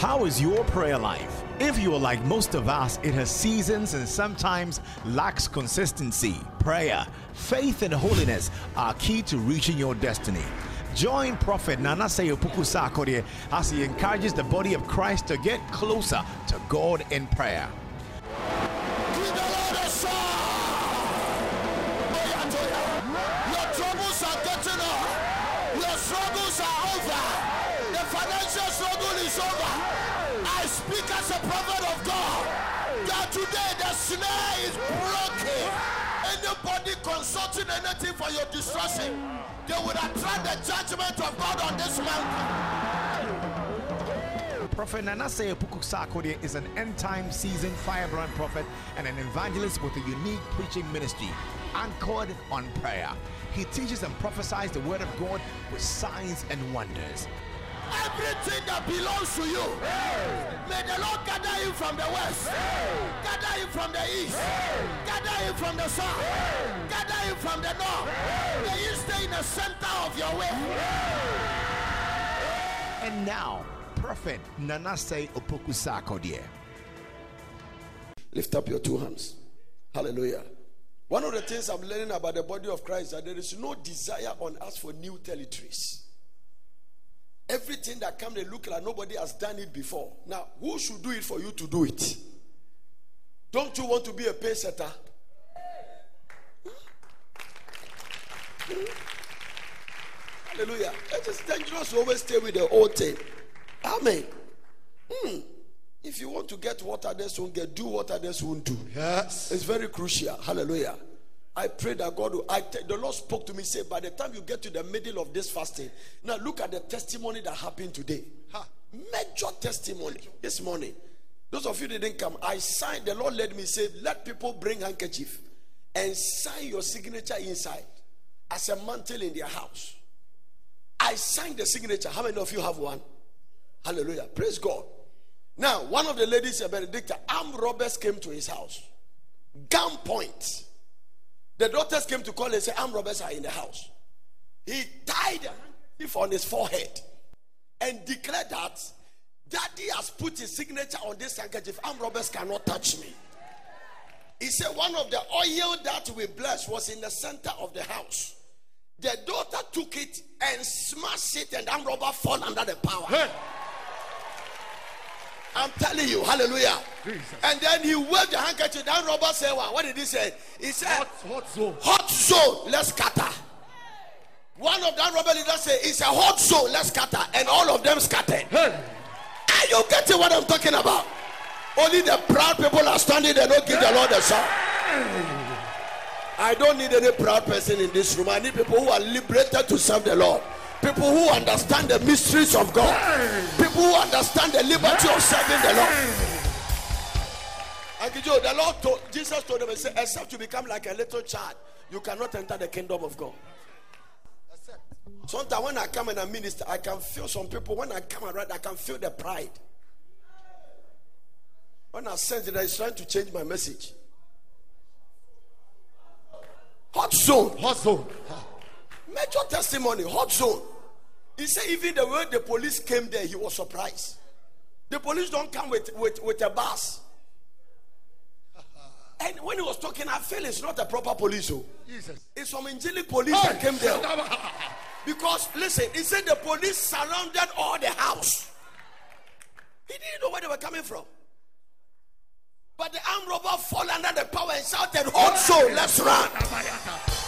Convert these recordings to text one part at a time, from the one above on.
How is your prayer life? If you are like most of us, it has seasons and sometimes lacks consistency. Prayer, faith, and holiness are key to reaching your destiny. Join Prophet Nana Seyopuku Sarkodie as he encourages the body of Christ to get closer to God in prayer. As a prophet of God that today the snare is broken. Anybody consulting anything for your destruction, they will attract the judgment of God on this mountain. Prophet Nanase Epuku Sarkodie is an end time season firebrand prophet and an evangelist with a unique preaching ministry anchored on prayer. He teaches and prophesies the word of God with signs and wonders. Everything that belongs to you, may the Lord gather you from the west, gather you from the east, gather you from the south, gather you from the north. May you stay in the center of your way. And now, Prophet Nanase Opoku Sarkodie. Lift up your two hands. Hallelujah. One of the things I'm learning about the body of Christ is that there is no desire on us for new territories. Everything that comes, they look like nobody has done it before. Now, who should do it for you to do it? Don't you want to be a pay setter? Hallelujah. It is dangerous to always stay with the old thing. Amen. Hmm. If you want to get what others won't get, do what others won't do. Yes. It's very crucial. Hallelujah. I pray that God will. I the Lord spoke to me, say, by the time you get to the middle of this fasting, now look at the testimony that happened today. Ha. Major testimony this morning. Those of you didn't come, I signed. The Lord led me say, let people bring handkerchief and sign your signature inside as a mantle in their house. I signed the signature. How many of you have one? Hallelujah. Praise God. Now, one of the ladies, a Benedicta, armed robbers came to his house. Gunpoint. The daughters came to call and say, armed robbers are in the house. He tied a handkerchief on his forehead and declared that daddy has put his signature on this handkerchief. Armed robbers cannot touch me. He said one of the oil that we blessed was in the center of the house. The daughter took it and smashed it, and armed robber fall under the power. Hey. I'm telling you, hallelujah. Jesus. And then he waved the handkerchief. That robber said, what? what did he say? He said, Hot, hot zone. hot zone, let's scatter. One of that robber leaders said, it's a hot zone, let's scatter. And all of them scattered. Hey. Are you getting what I'm talking about? Only the proud people are standing there, don't give the Lord a shout. I don't need any proud person in this room. I need people who are liberated to serve the Lord. People who understand the mysteries of God. People who understand the liberty of serving the Lord. Uncle Joe, the Lord told Jesus told them, he said, except you become like a little child, you cannot enter the kingdom of God. Sometimes when I come and I minister, I can feel some people. When I come around, I can feel the pride. When I sense that he's trying to change my message. Hot zone. Hot zone. Major testimony. Hot zone. He said even the way the police came there, he was surprised. The police don't come with, with, with a bus. And when he was talking, I feel it's not a proper police. Oh. Jesus. It's some angelic police that came there. Because listen, he said the police surrounded all the house. He didn't know where they were coming from. But the armed robber fall under the power and shouted, Hold so, let's run.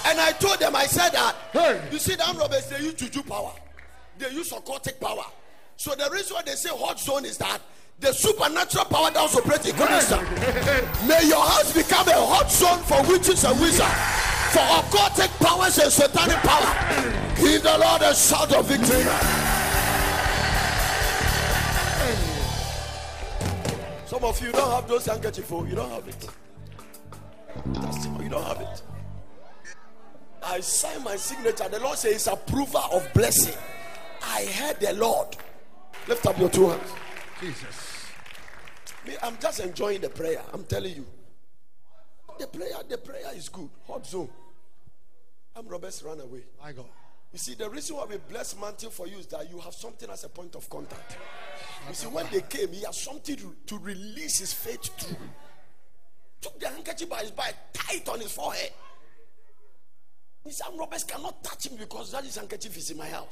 And I told them, I said that Hey. you see, the armed robbers they use juju power, they use occultic power. So the reason why they say hot zone is that the supernatural power that was operating in Kurdistan. May your house become a hot zone for witches and wizards, for occultic powers and satanic power. Give the Lord a shout of victory. Some of you don't have those handkerchiefs, oh, you don't have it. Oh. You don't have it. I sign my signature. The Lord says it's approval of blessing. I heard the Lord. Lift up your two hands. Jesus. Me, I'm just enjoying the prayer. I'm telling you. The prayer, the prayer is good. Hot zone. I'm Roberts run away. My God. You see, the reason why we bless mantle for you is that you have something as a point of contact. You see, when they came, he has something to, to release his faith through. Took the handkerchief by his back, tight on his forehead. He said, robbers cannot touch him because that is handkerchief is in my house.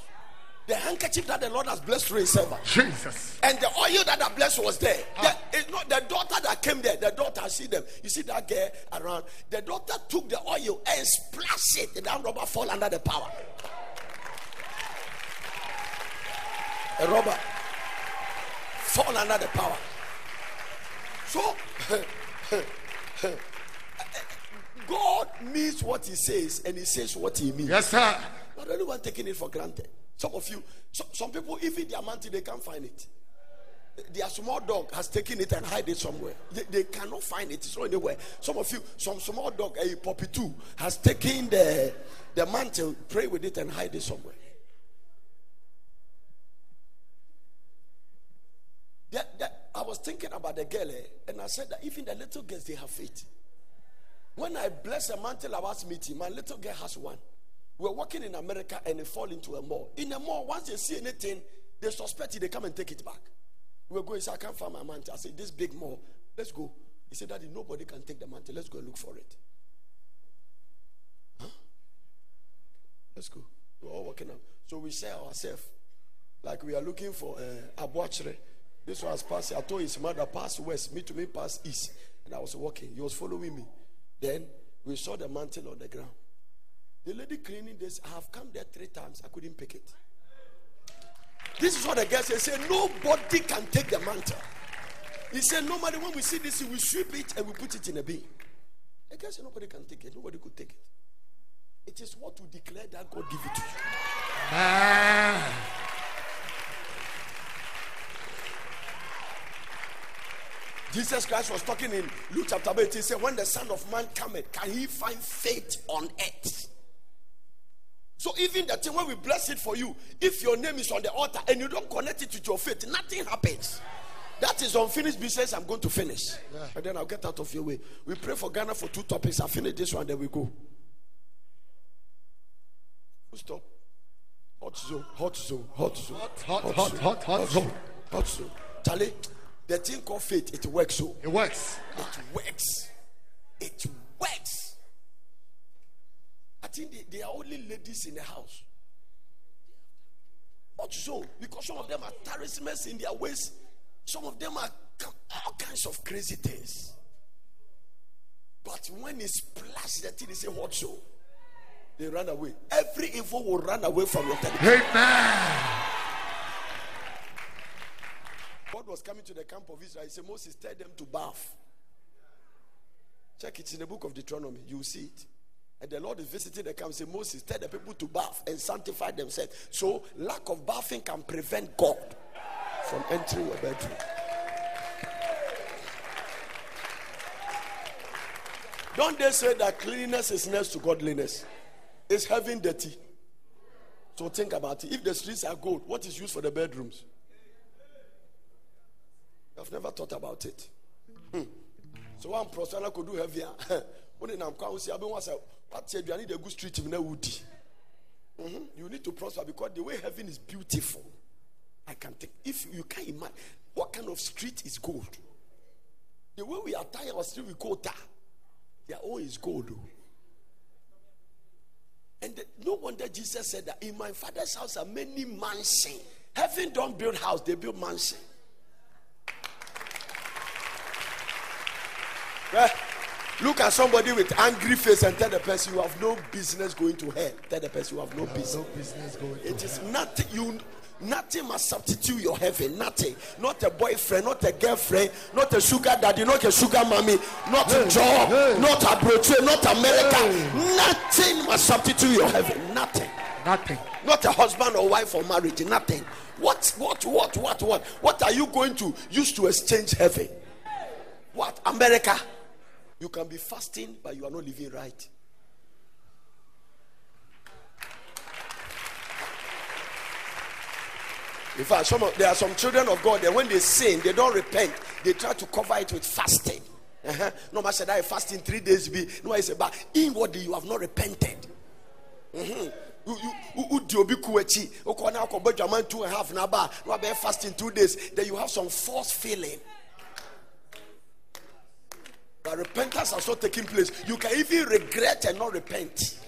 The handkerchief that the Lord has blessed through his servant. Jesus. And the oil that I blessed was there. Ah. The, it's not the daughter that came there. The daughter, I see them. You see that girl around. The daughter took the oil and splashed it. And that robber fall under the power. A robber fall under the power. So God means what he says and he says what he means. Yes, sir. Not anyone taking it for granted. Some of you, so, some people, even their mantle, they can't find it. Their small dog has taken it and hide it somewhere. They, they cannot find it. It's not anywhere. Some of you, some small dog, a puppy too, has taken the the mantle, pray with it and hide it somewhere. That, that, I was thinking about the girl, eh, and I said that even the little girls they have faith. When I bless a mantle I was meeting, my little girl has one. We're working in America and they fall into a mall. In a mall, once they see anything, they suspect it, they come and take it back. We're going, say, I can't find my mantle. I said, This big mall, let's go. He said, Daddy, nobody can take the mantle. Let's go and look for it. Huh? Let's go. We're all working out. So we share ourselves. Like we are looking for uh, Abuachre. This was passing. I told his mother, pass west, me to me, pass east. And I was walking. He was following me. Then we saw the mantle on the ground. The lady cleaning this, I have come there three times. I couldn't pick it. This is what the guy said. Say nobody can take the mantle. He said normally when we see this, we sweep it and we put it in a bin. The guy said nobody can take it. Nobody could take it. It is what we declare that God give it to you. Ah. Jesus Christ was talking in Luke chapter 8. He said, When the Son of Man cometh, can he find faith on earth? So even the thing when we bless it for you, if your name is on the altar and you don't connect it to your faith, nothing happens. That is unfinished business. I'm going to finish, Yeah. and then I'll get out of your way. We pray for Ghana for two topics. I'll finish this one, then we go. Stop. Hot zone. Hot zone. Hot zone. Hot, hot, hot, hot, hot zone. Hot zone. Charlie, the thing called faith, it works so. It works. It works. It works. I think they, they are only ladies in the house. What so? Because some of them are charismas in their ways. Some of them are all kinds of crazy things. But when it's splashed, the thing they say, What so? They run away. Every evil will run away from your television. Amen. God was coming to the camp of Israel. He said, Moses, tell them to bath. Check it in the book of Deuteronomy. You will see it. And the Lord is visiting the camp. Say, Moses, tell the people to bath and sanctify themselves. So, lack of bathing can prevent God from entering your bedroom. Don't they say that cleanliness is next to godliness? It's having dirty. So think about it. If the streets are gold, what is used for the bedrooms? I've never thought about it. Hmm. So one prosper could do heavier. When I'm you need a good street in Woody. Mhm. You need to prosper because the way heaven is beautiful. I can take if you can imagine what kind of street is gold. The way we attire our street with gold, tar, their own is gold. And the- no wonder Jesus said that in my father's house are many mansions. Heaven don't build house, they build mansion. Look at somebody with angry face and tell the person you have no business going to hell. Tell the person you have no business. No business going to It is nothing you nothing must substitute your heaven. Nothing. Not a boyfriend, not a girlfriend, not a sugar daddy, not a sugar mommy, not a job, hey. not a brochure, not America. Hey. Nothing must substitute your heaven. Nothing. Nothing. Not a husband or wife or marriage. Nothing. What, what, what, what, what? What are you going to use to exchange heaven? What? America? You can be fasting, but you are not living right. In fact, some of, there are some children of God that when they sin, they don't repent. They try to cover it with fasting. Uh-huh. No matter that fasting three days be no I say, but inwardly you have not repented. Mhm. dwaman two and a half fasting two days then you have some false feeling but repentance has not taken place. You can even regret and not repent.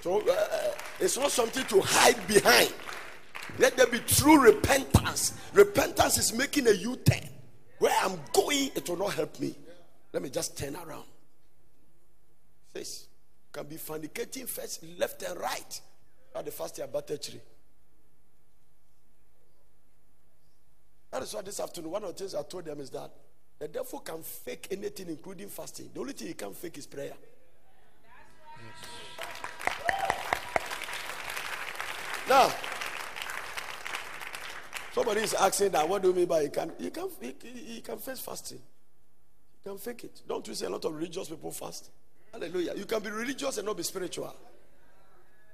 So uh, it's not something to hide behind. Let there be true repentance. Repentance is making a u-turn. Where i'm going it will not help me. Let me just turn around. This can be fornicating first, left and right. At the first year tree. That is why this afternoon, one of the things I told them is that the devil can fake anything, including fasting. The only thing he can fake is prayer. Now, somebody is asking that what do you mean by he can he can he, he can face fasting. He can fake it. Don't you see a lot of religious people fast? Hallelujah. You can be religious and not be spiritual.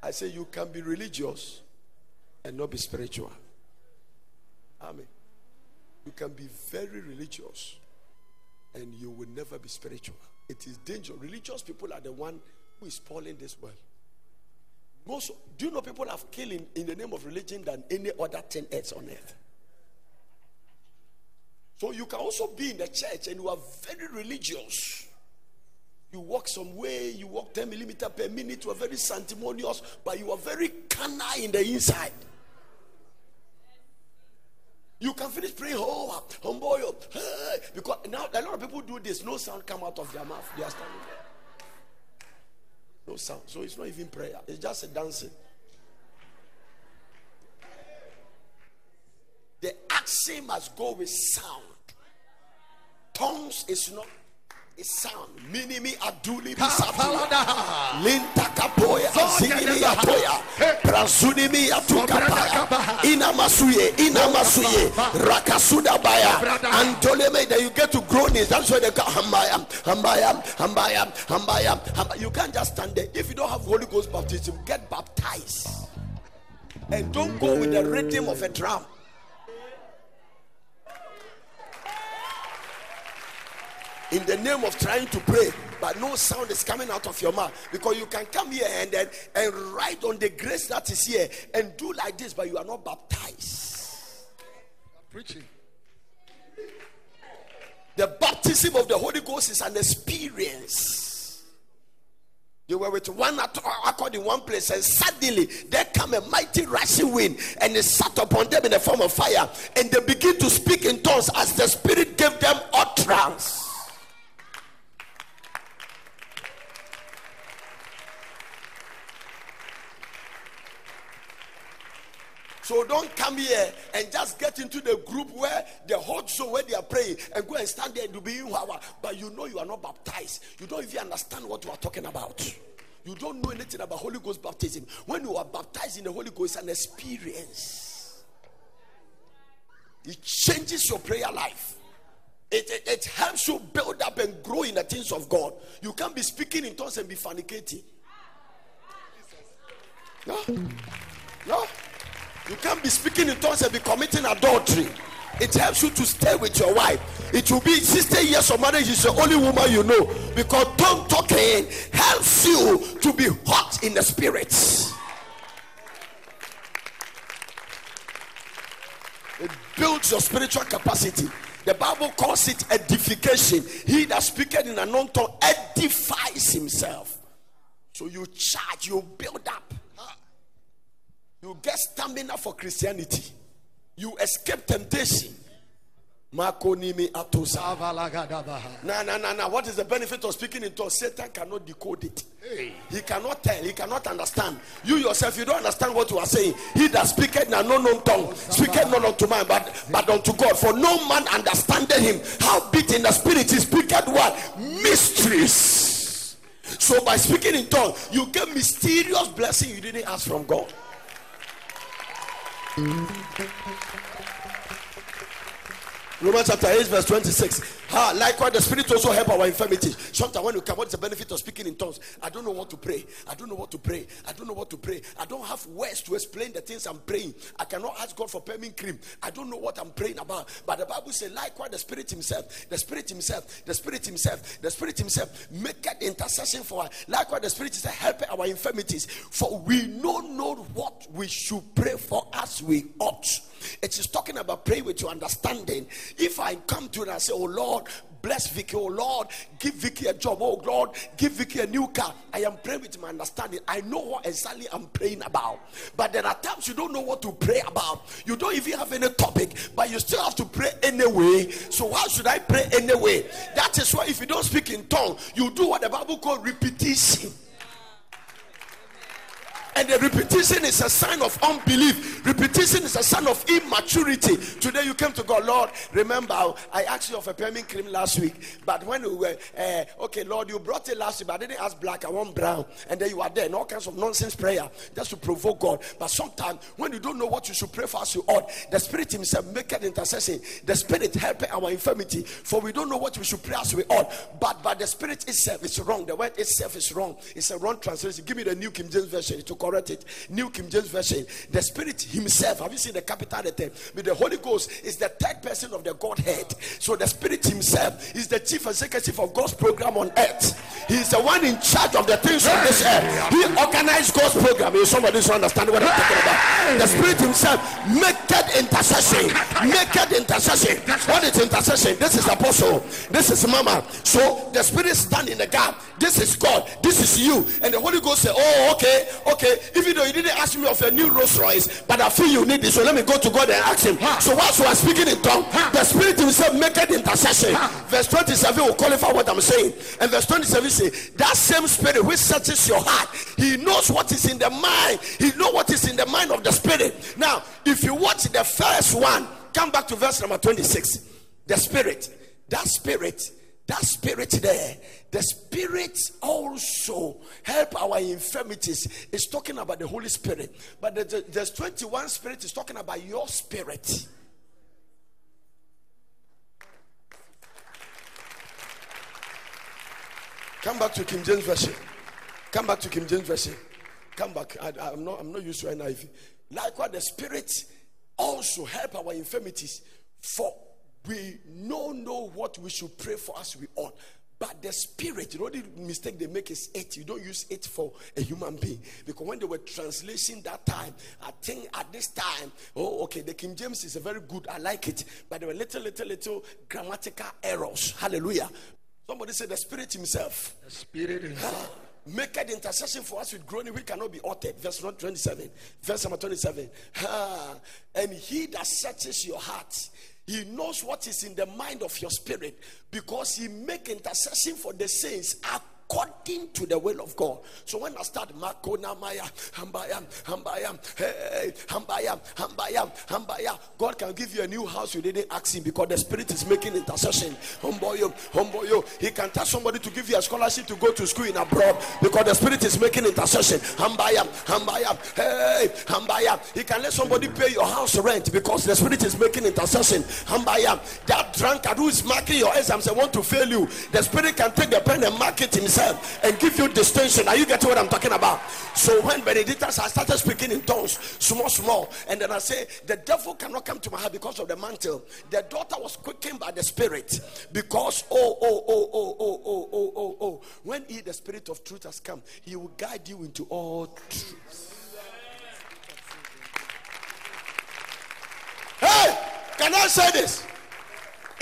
I say you can be religious and not be spiritual. Amen. You can be very religious and you will never be spiritual. It is dangerous. Religious people are the one who is spoiling this world. Most, do you know people have killed in, the name of religion than any other 10 else on earth? So you can also be in the church and you are very religious you walk some way, you walk 10 millimeter per minute, you are very sanctimonious, but you are very carnal in the inside. You can finish praying, oh, boy, oh, hey. because now a lot of people do this, no sound come out of their mouth. They are standing there. No sound. So it's not even prayer, it's just a dancing. The action must go with sound. Tongues is not sound minimi aduli bisatuya linta kapoya zingini yatoya prazunimi yatukapaya ina masuye ina masuye. rakasuda baya. Antoleme that you get to groanings that's why they call hambaya hambaya hambaya hambaya. You can't just stand there. If you don't have Holy Ghost baptism get baptized. And don't go with the rhythm of a drum in the name of trying to pray, but no sound is coming out of your mouth because you can come here and then and write on the grace that is here and do like this, but you are not baptized. I'm Preaching. The baptism of the Holy Ghost is an experience. You were with one accord in one place, and suddenly there came a mighty rushing wind, and it sat upon them in the form of fire, and they begin to speak in tongues as the Spirit gave them utterance. So don't come here and just get into the group where the hot zone where they are praying and go and stand there and do be in but you know you are not baptized. You don't even understand what you are talking about. You don't know anything about Holy Ghost baptism. When you are baptized in the Holy Ghost, it's an experience. It changes your prayer life. It, it, it, helps you build up and grow in the things of God. You can't be speaking in tongues and be fornicating. No. No. You can't be speaking in tongues and be committing adultery. It helps you to stay with your wife. It will be 60 years of marriage is the only woman you know because tongue talking helps you to be hot in the spirits. It builds your spiritual capacity. The Bible calls it edification. He that speaketh in an unknown tongue edifies himself. So you charge, you build up. You get stamina for Christianity. You escape temptation. Makonimi atosa. No, no, no. What is the benefit of speaking in tongues? Satan cannot decode it. He cannot tell. He cannot understand. You yourself, you don't understand what you are saying. He that speaketh in a no known tongue, speaketh not unto man, but but unto God. For no man understandeth him. How bit in the spirit he speaketh what mysteries. So by speaking in tongues, you get mysterious blessing you didn't ask from God. Romans chapter 8, verse 26. Ah, likewise, the Spirit also help our infirmities. Sometimes when you come, what is the benefit of speaking in tongues? I don't know what to pray. I don't know what to pray. I don't know what to pray. I don't have words to explain the things I'm praying. I cannot ask God for permit cream. I don't know what I'm praying about. But the Bible says, likewise, the Spirit Himself, the Spirit Himself, the Spirit Himself, the Spirit Himself, make an intercession for us. Likewise, the Spirit is help our infirmities. For we know not what we should pray for as we ought. It is talking about pray with your understanding. If I come to it and say, Oh Lord, bless Vicky, oh Lord, give Vicky a job, oh Lord, give Vicky a new car. I am praying with my understanding. I know what exactly I'm praying about. But there are times you don't know what to pray about. You don't even have any topic, but you still have to pray anyway. So why should I pray anyway? That is why if you don't speak in tongue, you do what the Bible called repetition. And the repetition is a sign of unbelief. Repetition is a sign of immaturity. Today you came to God, Lord. Remember, I asked you of a permit cream last week, but when we were, uh, okay, Lord, you brought it last week, but I didn't ask black, I want brown. And then you are there, and all kinds of nonsense prayer just to provoke God. But sometimes when you don't know what you should pray for as you ought, the Spirit Himself make an intercession. The Spirit help our infirmity, for we don't know what we should pray as we ought. But by the Spirit itself, it's wrong. The word itself is wrong. It's a wrong translation. Give me the New King James Version. It correct it. New King James Version. The Spirit Himself. Have you seen the capital letter? But the Holy Ghost is the third person of the Godhead. So the Spirit Himself is the chief executive of God's program on earth. He is the one in charge of the things on this earth. He organized God's program. If somebody doesn't understand what I'm talking about, the Spirit Himself make intercession. Make it intercession. What is intercession? This is apostle. This is mama. So the Spirit stand in the gap. This is God. This is you. And the Holy Ghost say, Oh, okay, okay. Even though you didn't ask me of a new Rolls Royce, but I feel you need this. So let me go to God and ask him. So whilst you are speaking in tongue, the Spirit Himself make it intercession. Verse 27 will qualify what I'm saying. And verse 27 say, That same spirit which searches your heart, he knows what is in the mind. He knows what is in the mind of the spirit. Now, if you watch the first one, come back to verse number 26. The spirit, that spirit that spirit there the spirit also help our infirmities. Is talking about the holy spirit. But the, the, there's 21 spirit is talking about your spirit. Come back to king james version. Come back to king james version. Come back. I, am not i'm not used to NIV. likewise the spirit also help our infirmities for we know know what we should pray for as we ought. But the spirit, you know, the mistake they make is it. You don't use it for a human being. Because when they were translating that time, I think at this time, oh, okay, the King James is a very good, I like it. But there were little, little, little grammatical errors. Hallelujah. Somebody said the spirit himself. The spirit himself. Make an intercession for us with groaning, we cannot be uttered. Verse 27. Verse number 27. Ah, and he that searches your heart he knows what is in the mind of your spirit because he make intercession for the saints according to the will of God. So when I start Makona Maya, Hambaya, Hambaya, hey, Hambaya, Hambaya, Hambaya, God can give you a new house you didn't ask him because the spirit is making intercession. Homboyo, Homboyo, he can tell somebody to give you a scholarship to go to school in abroad because the spirit is making intercession. Hambaya, Hambaya, hey, Hambaya, he can let somebody pay your house rent because the spirit is making intercession. Hambaya, that drunkard who is marking your exams and want to fail you, the spirit can take the pen and mark it himself and give you distinction. Are you getting what I'm talking about? So when Benedictus I started speaking in tongues, small, small, and then I say the devil cannot come to my heart because of the mantle. The daughter was quickened by the spirit because oh oh oh oh oh oh oh oh oh, oh. when he the spirit of truth has come, he will guide you into all truth. Hey, can I say this?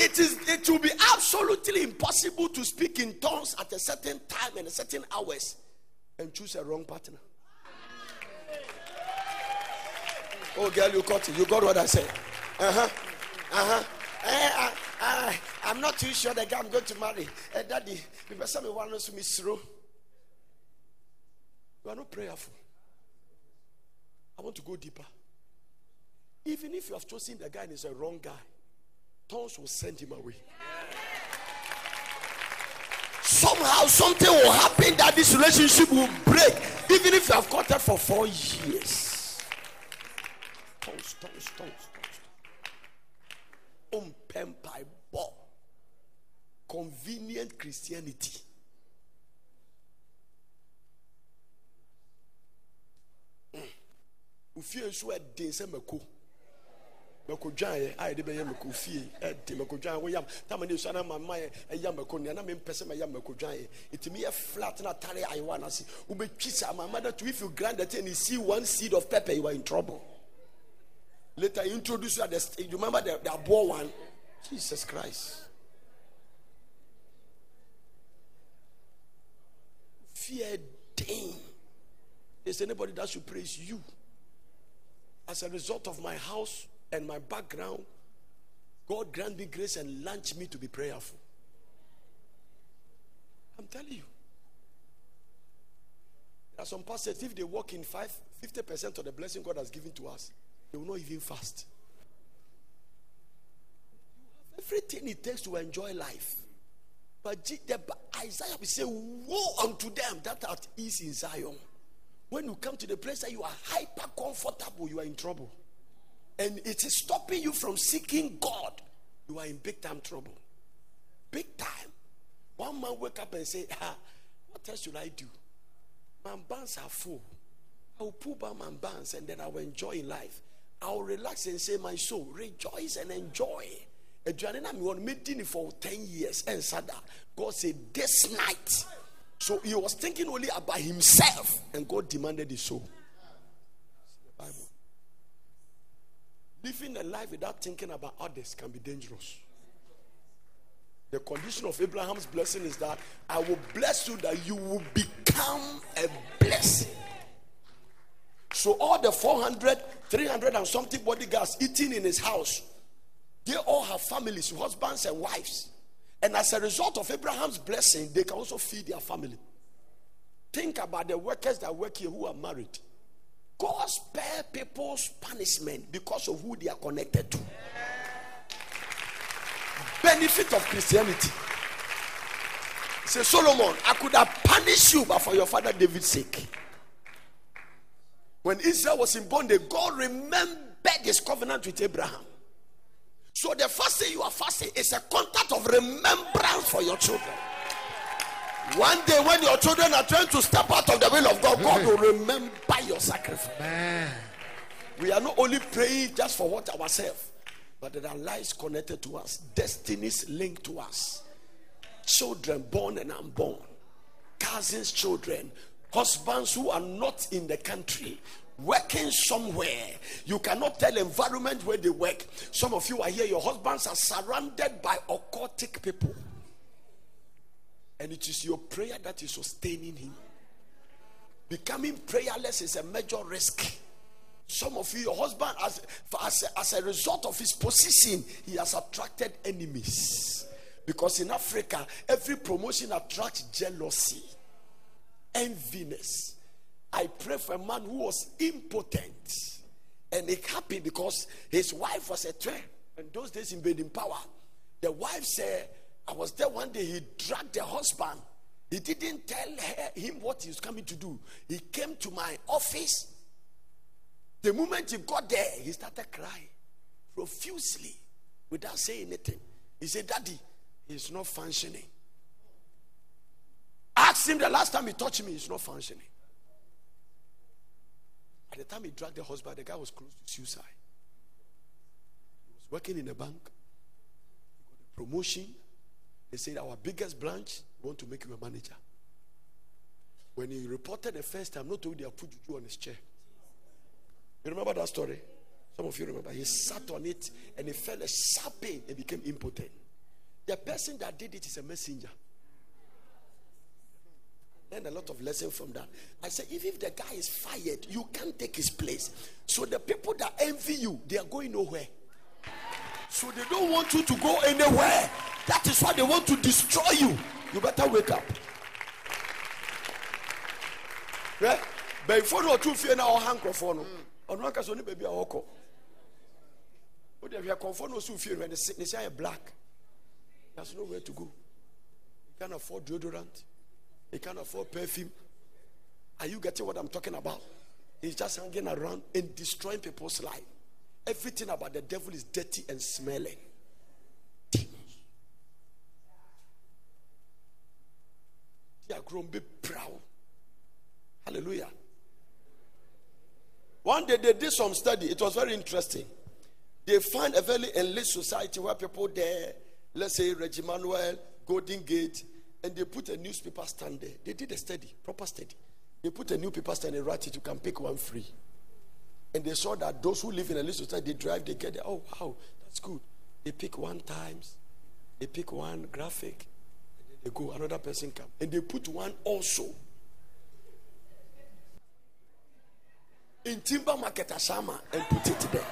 It is it will be absolutely impossible to speak in tongues at a certain time and a certain hours and choose a wrong partner. Oh girl, you got it. You got what I said. Uh-huh. Uh-huh. Eh, I, I, I'm not too sure the guy I'm going to marry. Eh, daddy, because some want to me through. You are not prayerful. I want to go deeper. Even if you have chosen the guy and he's a wrong guy, tongues will send him away. Somehow, something will happen that this relationship will break, even if you have it for four years. Tongues, tongues, tongues, tongues. Um, ompɛ mpaebɔ convenient christianity mm. ofie nso ɛden sɛ mako Eh, mako dwaneɛ a yɛde bɛyɛ mako fie ɛde mako dwan woyam tama ne sua na ma ma yɛ ɛyɛ mako nea na mempɛ sɛ mɛyɛ mako dwaneɛ ɛtumi yɛ flat na atare ayewa no ase wobɛtwi sɛ amamada to if you grind the thing see one seed of pepper you are in trouble. Later you introduce you at the stage. you remember the, the aboa one? Jesus christ. Fear dame is anybody that should praise you? As a result of my house and my background, God grant me grace and launch me to be prayerful. I'm telling you. There are some pastors, if they walk in five, 50% of the blessing God has given to us, they will not even fast. Everything it takes to enjoy life. But Isaiah will say, Woe unto them that are ease in Zion. When you come to the place that you are hyper comfortable, you are in trouble. And it is stopping you from seeking God. You are in big time trouble. Big time. One man wake up and say, ah, what else should I do? My bands are full. I will pull back my bands and then I will enjoy life. I will relax and say, my soul, rejoice and enjoy. aduane na mi wɔ no ni for ten years ɛnsa da god said this night so he was thinking only about himself and god demanded his soul the bible living a life without thinking about others can be dangerous the condition of abraham's blessing is that i will bless you that you will become a blessing so all the 400 300 and something bodyguards eating in his house they all have families, husbands and wives. And as a result of Abraham's blessing, they can also feed their family. Think about the workers that work here who are married. God spare people's punishment because of who they are connected to. Benefit of Christianity. Say, Solomon, I could have punished you, but for your father David's sake. When Israel was in bondage, God remembered his covenant with Abraham. So the first thing you are fasting is a contact of remembrance for your children. One day when your children are trying to step out of the will of God, God will remember your sacrifice. Man. We are not only praying just for what ourselves, but there are lives connected to us, destinies linked to us, children born and unborn, cousins, children, husbands who are not in the country, working somewhere. You cannot tell environment where they work. Some of you are here, your husbands are surrounded by occultic people. And it is your prayer that is sustaining him. Becoming prayerless is a major risk. Some of you, your husband, as, as, a, as a result of his position, he has attracted enemies. Because in Africa, every promotion attracts jealousy, enviness. I pray for a man who was impotent and he happy because his wife was a trend. And those days in Bedin Power, the wife said, I was there one day, he dragged the husband. He didn't tell her, him what he was coming to do. He came to my office. The moment he got there, he started crying profusely without saying anything. He said, Daddy, he's not functioning. Ask him the last time he touched me, he's not functioning. At the time he dragged the husband, the guy was close to suicide. He was working in a bank. He got a promotion. They said, Our biggest branch, want to make you a manager. When he reported the first time, not only they have put you on his chair. You remember that story? Some of you remember. He sat on it and he felt a sharp pain and became impotent. The person that did it is a messenger. Learned a lot of lesson from that. I said, if, if the guy is fired, you can't take his place. So the people that envy you, they are going nowhere. So they don't want you to go anywhere. That is why they want to destroy you. You better wake up. Right? But before no two fear now hang no. On one case only baby a hoko. What if you are no so fear when the sickness are black? There's nowhere to go. You can't afford deodorant. He can't afford perfume. Are you getting what I'm talking about? He's just hanging around and destroying people's life. Everything about the devil is dirty and smelling. They are grown, be proud. Hallelujah. One day they did some study. It was very interesting. They find a very elite society where people there, let's say Regimanuel, Golden Gate, and they put a newspaper stand there. They did a study, proper study. They put a newspaper stand and write it. You can pick one free. And they saw that those who live in a little society, they drive, they get there. Oh, wow, that's good. They pick one times, they pick one graphic, they go, another person come. And they put one also. In Timber Market Ashama and put it there.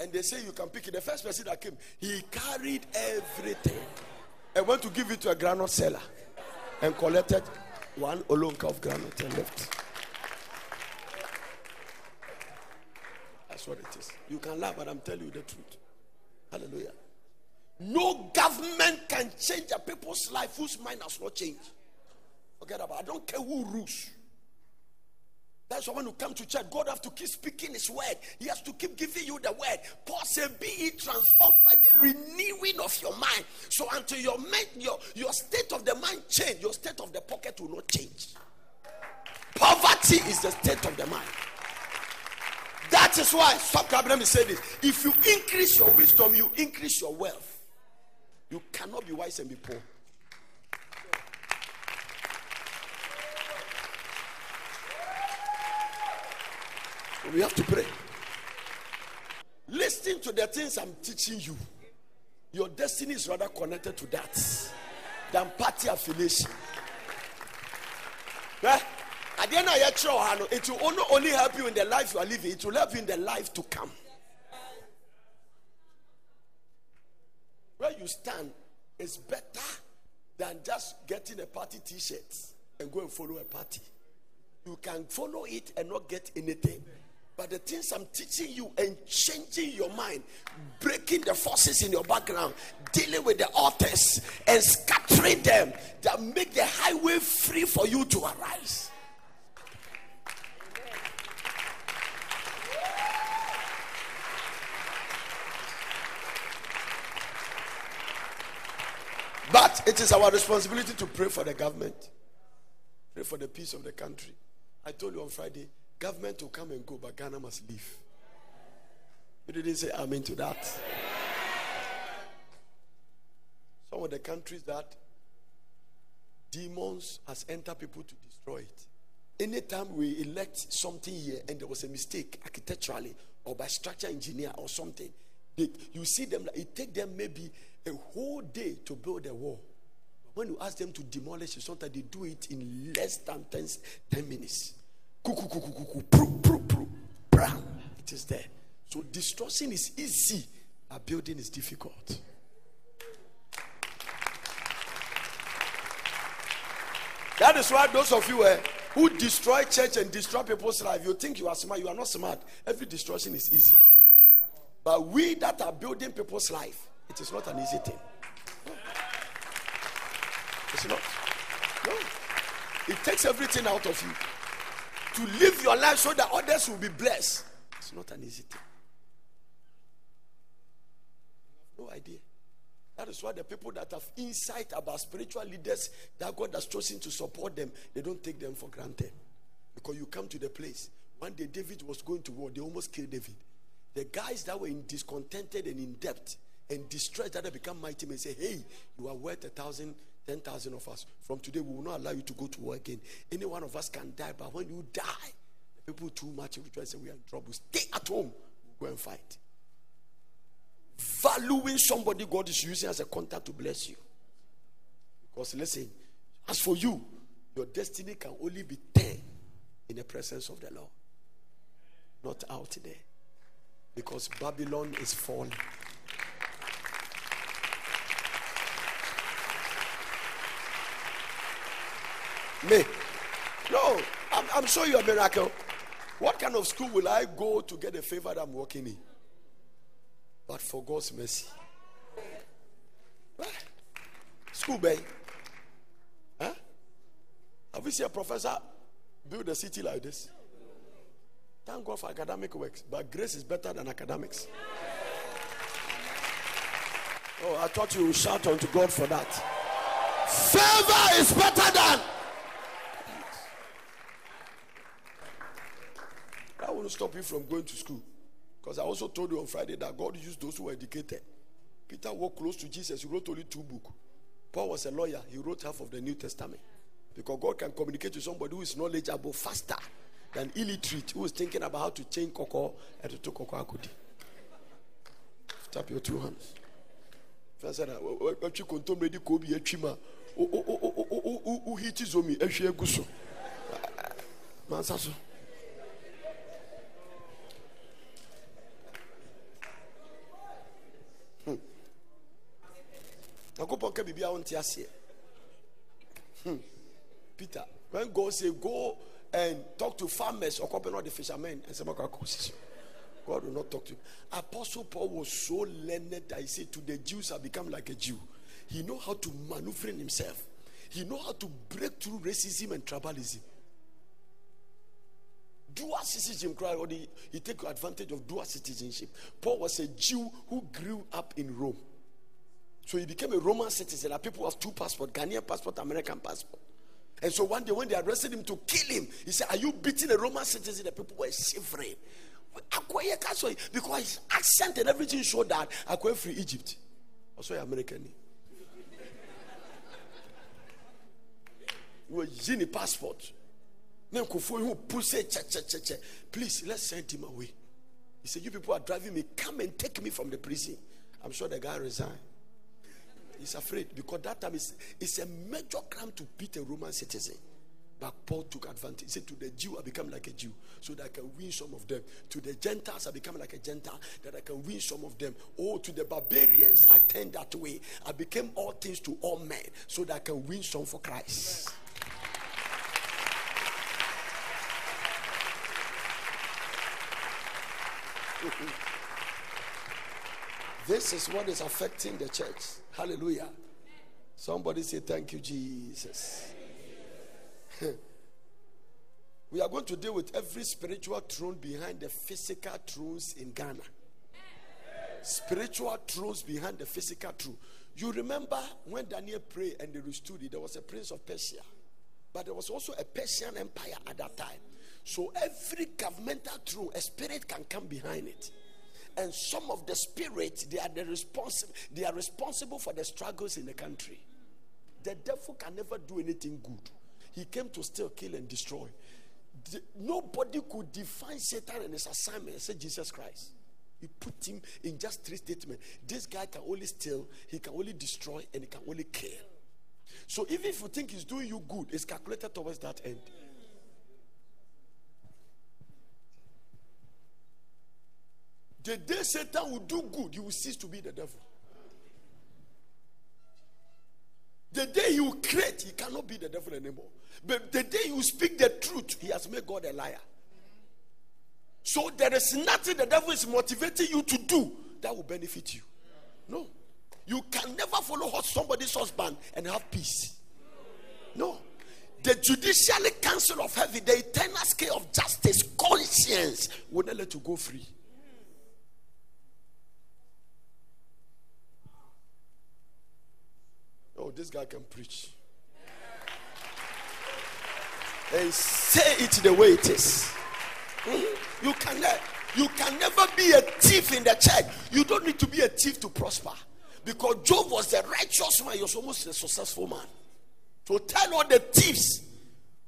And they say you can pick it. The first person that came, he carried everything and went to give it to a granite seller and collected one olonka of granite and left. That's what it is. You can laugh, but I'm telling you the truth. Hallelujah. No government can change a people's life whose mind has not changed. Forget about it. I don't care who rules. That's why when you come to church, God have to keep speaking His word. He has to keep giving you the word. Paul said, "Be ye transformed by the renewing of your mind." So until your mind, your your state of the mind change, your state of the pocket will not change. Poverty is the state of the mind. That is why stop let me say this. If you increase your wisdom, you increase your wealth. You cannot be wise and be poor. We have to pray. Listen to the things I'm teaching you. Your destiny is rather connected to that than party affiliation. Eh? At the end of your trial, it will only, only help you in the life you are living, it will help you in the life to come. Where you stand is better than just getting a party t shirt and go and follow a party. You can follow it and not get anything. But the things I'm teaching you and changing your mind, breaking the forces in your background, dealing with the authors and scattering them that make the highway free for you to arise. But it is our responsibility to pray for the government, pray for the peace of the country. I told you on Friday, government will come and go, but Ghana must leave. You didn't say amen to that. Some of the countries that demons has entered people to destroy it. Anytime we elect something here and there was a mistake architecturally or by structure engineer or something, they, you see them, it take them maybe a whole day to build a wall. When you ask them to demolish it, sometimes they do it in less than 10, 10 minutes. It is there. So destruction is easy, but building is difficult. That is why those of you uh, who destroy church and destroy people's life, you think you are smart. You are not smart. Every destruction is easy. But we that are building people's life, it is not an easy thing. No. It's not. No. It takes everything out of you to live your life so that others will be blessed. It's not an easy thing. No idea. That is why the people that have insight about spiritual leaders that God has chosen to support them, they don't take them for granted. Because you come to the place. One day David was going to war, they almost killed David. The guys that were in discontented and in debt and distressed that they become mighty men say, Hey, you are worth a thousand, ten thousand of us. From today, we will not allow you to go to war again. Any one of us can die, but when you die, people too much will say we are in trouble. Stay at home. Go and fight. Valuing somebody God is using as a contact to bless you. Because listen, as for you, your destiny can only be 10 in the presence of the Lord, not out there because Babylon is falling. Me? No, I'm, I'm sure you're a miracle. What kind of school will I go to get the favor that I'm working in? But for God's mercy. Ah, school bay. Huh? Have you seen a professor build a city like this? Thank God for academic works, but grace is better than academics. Oh, I thought you would shout unto God for that. Favor is better than. That won't stop you from going to school. Because I also told you on Friday that God used those who were educated. Peter walked close to Jesus. He wrote only two books. Paul was a lawyer. He wrote half of the New Testament. Because God can communicate to somebody who is knowledgeable faster than illiterate who is thinking about how to change cocoa and to take cocoa akudi. Tap your two hands. First, what you control ready kobi a chima. Oh, oh, oh, oh, oh, oh, oh, oh, hit is on me. Biribi a wonte aseɛ. Hmm. peter when god say go and talk to farmers or company not the fishermen and some god will not talk to you. Apostle paul was so learned that he said to the jews have become like a jew. He know how to maneuver himself. He know how to break through racism and tribalism. Dual citizenship cry or the, he take advantage of dual citizenship. Paul was a jew who grew up in rome so he became a Roman citizen. And people have two passports Ghanaian passport, American passport. And so one day when they arrested him to kill him, he said, Are you beating a Roman citizen? The people were shivering. Because his accent and everything showed that went free Egypt. Also American. He was using a passport. Please, let's send him away. He said, You people are driving me. Come and take me from the prison. I'm sure the guy resigned. He's afraid because that time is it's a major crime to beat a Roman citizen. But Paul took advantage. He said, To the Jew, I become like a Jew so that I can win some of them. To the Gentiles, I become like a Gentile that I can win some of them. Oh, to the barbarians, I turned that way. I became all things to all men so that I can win some for Christ. This is what is affecting the church. Hallelujah. Somebody say, Thank you, Jesus. we are going to deal with every spiritual throne behind the physical thrones in Ghana. Spiritual thrones behind the physical throne. You remember when Daniel prayed and they restored it, there was a prince of Persia, but there was also a Persian empire at that time. So every governmental throne, a spirit can come behind it and some of the spirits they are the responsible they are responsible for the struggles in the country. The devil can never do anything good. He came to steal kill and destroy. The, nobody could define satan and his assignment except jesus christ. He put him in just three statements. This guy can only steal he can only destroy and he can only kill. So even if you think he's doing you good it's calculated towards that end The day Satan will do good, he will cease to be the devil. The day will create, he cannot be the devil anymore. But the day you speak the truth, he has made God a liar. So there is nothing the devil is motivating you to do that will benefit you. No. You can never follow somebody's husband and have peace. No. The judicial council of heaven, the eternal scale of justice, conscience will not let you go free. Oh, this guy can preach. And say it the way it is. Mm-hmm. You can you can never be a thief in the church. You don't need to be a thief to prosper. Because Job was a righteous man, he was almost a successful man. So tell all the thieves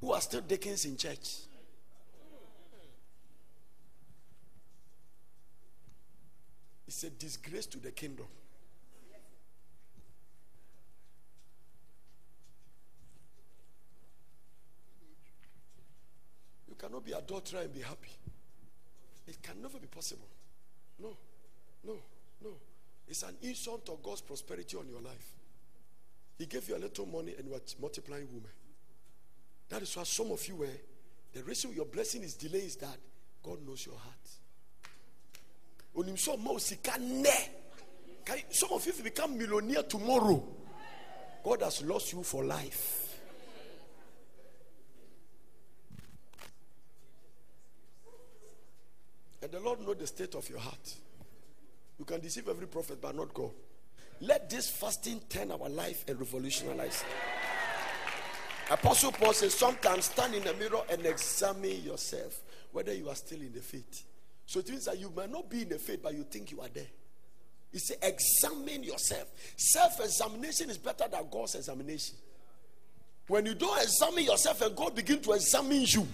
who are still deacons in church. It's a disgrace to the kingdom. Cannot be adulterer and be happy. It can never be possible. No, no, no. It's an insult to God's prosperity on your life. He gave you a little money and you are multiplying women. That is why some of you were. The reason your blessing is delayed is that God knows your heart. Some of you become millionaire tomorrow. God has lost you for life. And the Lord know the state of your heart. You can deceive every prophet, but not God. Let this fasting turn our life and revolutionize it. Apostle Paul says, sometimes stand in the mirror and examine yourself whether you are still in the faith. So it means that you might not be in the faith, but you think you are there. He said, examine yourself. Self examination is better than God's examination. When you don't examine yourself and God begin to examine you,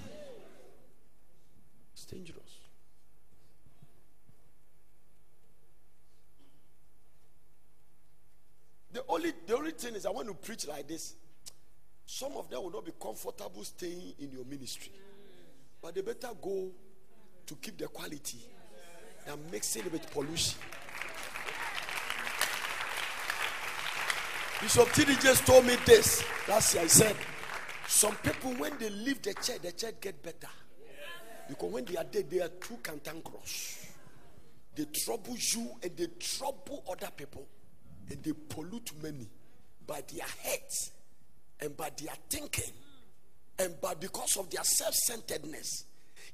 it's dangerous. The only, the only thing is, I want to preach like this. Some of them will not be comfortable staying in your ministry, but they better go to keep the quality than mixing it with pollution. Bishop TD just told me this. Last year I said, some people when they leave the church, the church get better. Because when they are dead, they are too cantankerous. They trouble you and they trouble other people. And they pollute many by their heads and by their thinking and by because of their self-centeredness.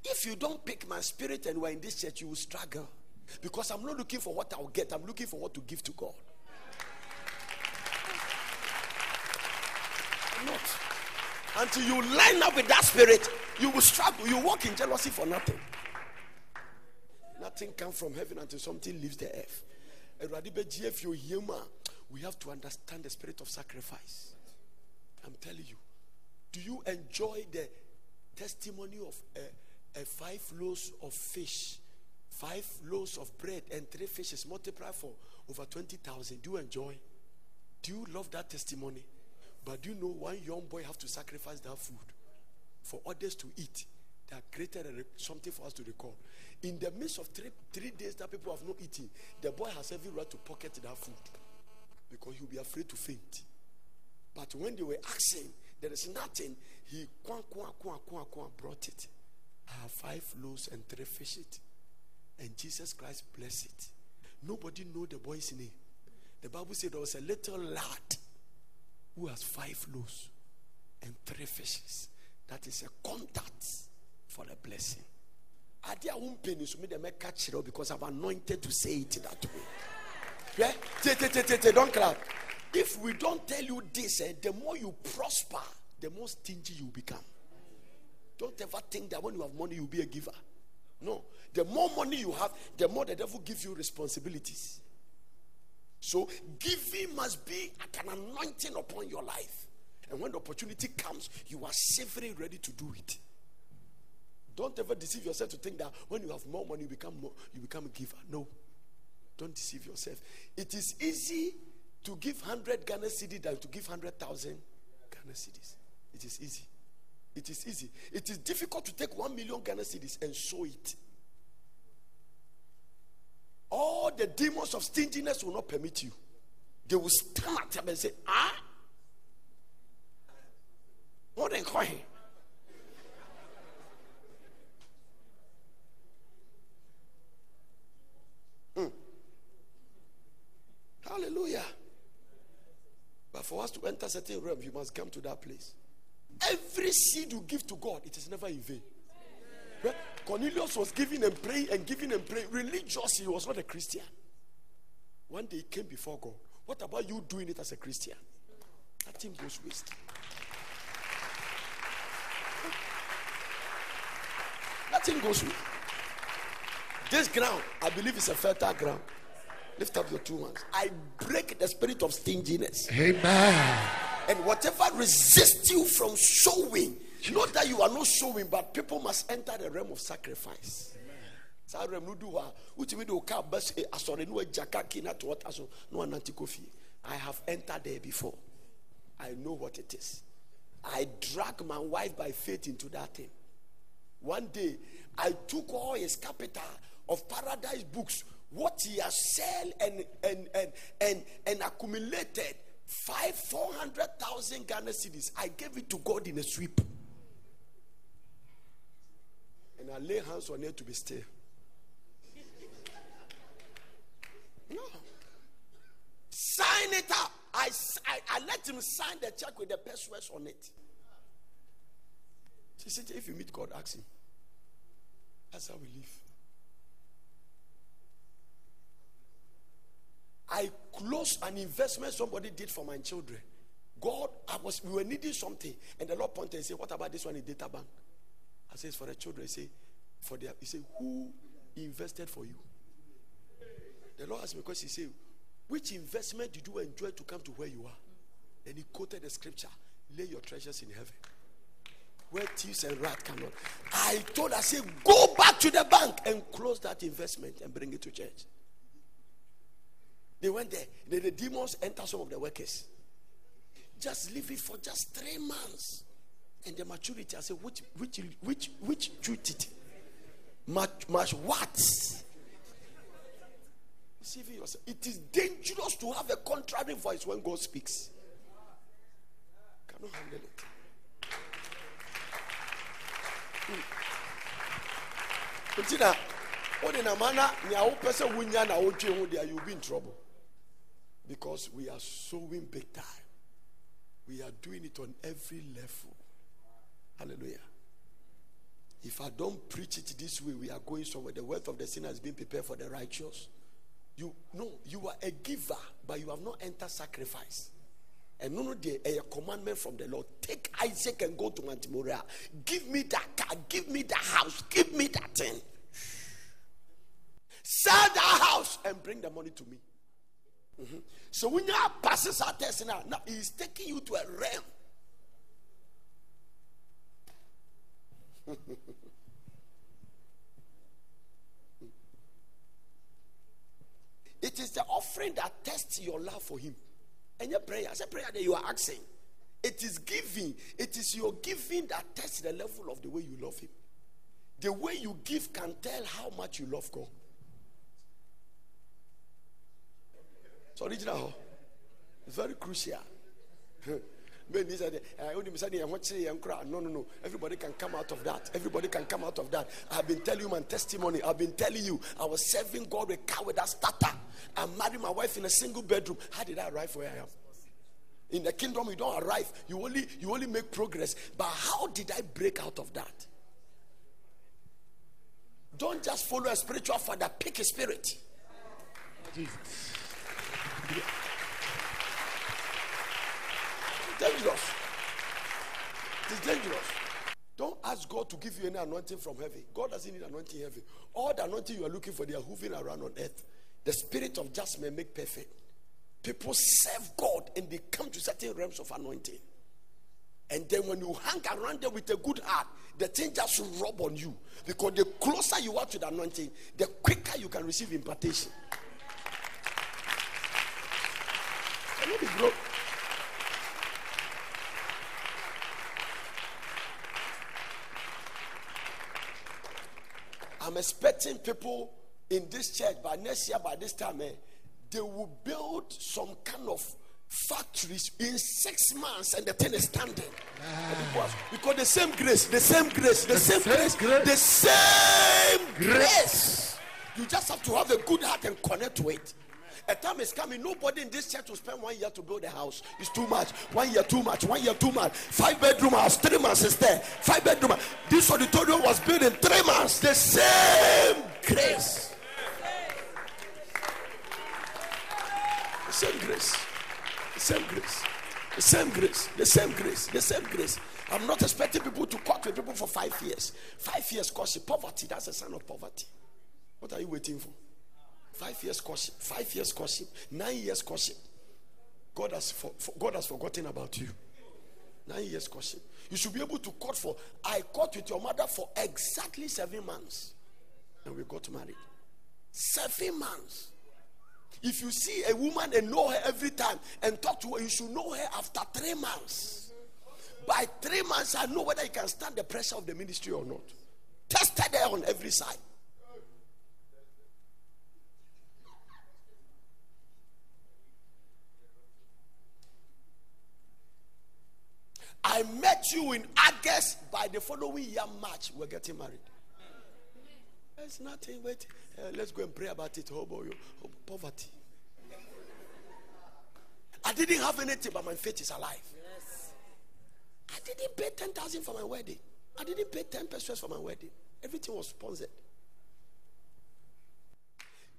If you don't pick my spirit and we're in this church, you will struggle. Because I'm not looking for what I'll get, I'm looking for what to give to God. Not. Until you line up with that spirit, you will struggle. You walk in jealousy for nothing. Nothing comes from heaven until something leaves the earth. We have to understand the spirit of sacrifice. I'm telling you. Do you enjoy the testimony of a, a five loaves of fish, five loaves of bread, and three fishes multiplied for over 20,000? Do you enjoy? Do you love that testimony? But do you know one young boy have to sacrifice that food for others to eat? That created something for us to recall. In the midst of three, three days that people have not eaten, the boy has every right to pocket that food because he'll be afraid to faint. But when they were asking, there is nothing, he kwa, kwa, kwa, kwa, kwa, brought it. I have five loaves and three fishes. And Jesus Christ blessed it. Nobody know the boy's name. The Bible said there was a little lad who has five loaves and three fishes. That is a contact for the blessing. I won't penny so me the make catch it because I'm anointed to say it that way. Yeah? Don't clap. If we don't tell you this, eh, the more you prosper, the more stingy you become. Don't ever think that when you have money, you'll be a giver. No. The more money you have, the more the devil gives you responsibilities. So giving must be an anointing upon your life. And when the opportunity comes, you are safely ready to do it. Don't ever deceive yourself to think that when you have more money, you become more, you become a giver. No. Don't deceive yourself. It is easy to give 100 Ghana cedi than to give 100,000 Ghana cedis. It is easy. It is easy. It is difficult to take 1 million Ghana cedis and sow it. All the demons of stinginess will not permit you. They will stand at them and say, Ah, what than coin. Hmm. Hallelujah. But for us to enter certain realm, you must come to that place. Every seed you give to God, it is never in vain. Right? Cornelius was giving and praying and giving and praying. Religious, he was not a Christian. One day he came before God. What about you doing it as a Christian? Nothing goes waste. Nothing goes waste. This ground, I believe, is a fertile ground. Lift up your two hands. I break the spirit of stinginess. Amen. And whatever resists you from sowing, not that you are not sowing, but people must enter the realm of sacrifice. I have entered there before. I know what it is. I drag my wife by faith into that thing. One day, I took all his capital of paradise books what he has sold and and and and, and accumulated five four hundred thousand Ghana cedis. I gave it to God in a sweep. And I lay hands on it to be still. No. Sign it up. I, I, I let him sign the check with the passwords on it. She said, if you meet God, ask him. That's how we live. I closed an investment somebody did for my children. God, I was we were needing something, and the Lord pointed and said, What about this one in Databank? I says for the children, say, for their he said, Who invested for you? The Lord asked me because he said, Which investment did you enjoy to come to where you are? Then he quoted the scripture, lay your treasures in heaven. Where thieves and rat cannot. I told her, said, go back to the bank and close that investment and bring it to church. They went there. Then the demons enter some of the workers. Just leave it for just three months. And the maturity, I said, which which which which maturity? Much much what? See yourself. It is dangerous to have a contrary voice when God speaks. Cannot handle it. Hmm. wotwe ho you'll be in trouble because we are sowing big time we are doing it on every level hallelujah if i don't preach it this way we are going somewhere the wealth of the sinner has been prepared for the righteous you no you are a giver but you have not entered sacrifice and no, no, a commandment from the Lord. Take Isaac and go to Mount Moriah. Give me that car. Give me that house. Give me that thing. Sell that house and bring the money to me. So when you passes our test now, now he's taking you to a realm. it is the offering that tests your love for him. And your prayer, it's a prayer that you are asking. It is giving. It is your giving that tests the level of the way you love Him. The way you give can tell how much you love God. It's original. Oh. It's very crucial. No, no, no. Everybody can come out of that. Everybody can come out of that. I've been telling you my testimony. I've been telling you I was serving God with car with that starter. I married my wife in a single bedroom. How did I arrive where I am? In the kingdom, you don't arrive. You only you only make progress. But how did I break out of that? Don't just follow a spiritual father. Pick a spirit. Jesus. Dangerous. It's dangerous. Don't ask God to give you any anointing from heaven. God doesn't need anointing heaven. All the anointing you are looking for, they are hovering around on earth. The spirit of just may make perfect. People serve God and they come to certain realms of anointing. And then when you hang around them with a good heart, the thing just rub on you. Because the closer you are to the anointing, the quicker you can receive impartation. Can you be broke? I'm expecting people in this church by next year, by this time, eh, they will build some kind of factories in six months and the thing is standing. Ah. Because the same grace, the same grace, the, the same, same grace, grace, the same grace. You just have to have a good heart and connect to it. A time is coming. Nobody in this church will spend one year to build a house. It's too much. One year too much. One year too much. Five bedroom house. Three months is there. Five bedroom. House. This auditorium was built in three months. The same grace. The same grace. The same grace. The same grace. The same grace. The same grace. I'm not expecting people to court with people for five years. Five years courtship. Poverty. That's a sign of poverty. What are you waiting for? Five years courtship, five years courtship, nine years courtship. God has for, for, God has forgotten about you. Nine years courtship. You should be able to court for. I court with your mother for exactly seven months, and we got married. Seven months. If you see a woman and know her every time and talk to her, you should know her after three months. By three months, I know whether you can stand the pressure of the ministry or not. Tested her on every side. I met you in August. By the following year, March, we're getting married. There's nothing. Wait, uh, let's go and pray about it. Oh, boy, oh, poverty. I didn't have anything, but my faith is alive. Yes. I didn't pay 10,000 for my wedding. I didn't pay 10 pesewas for my wedding. Everything was sponsored.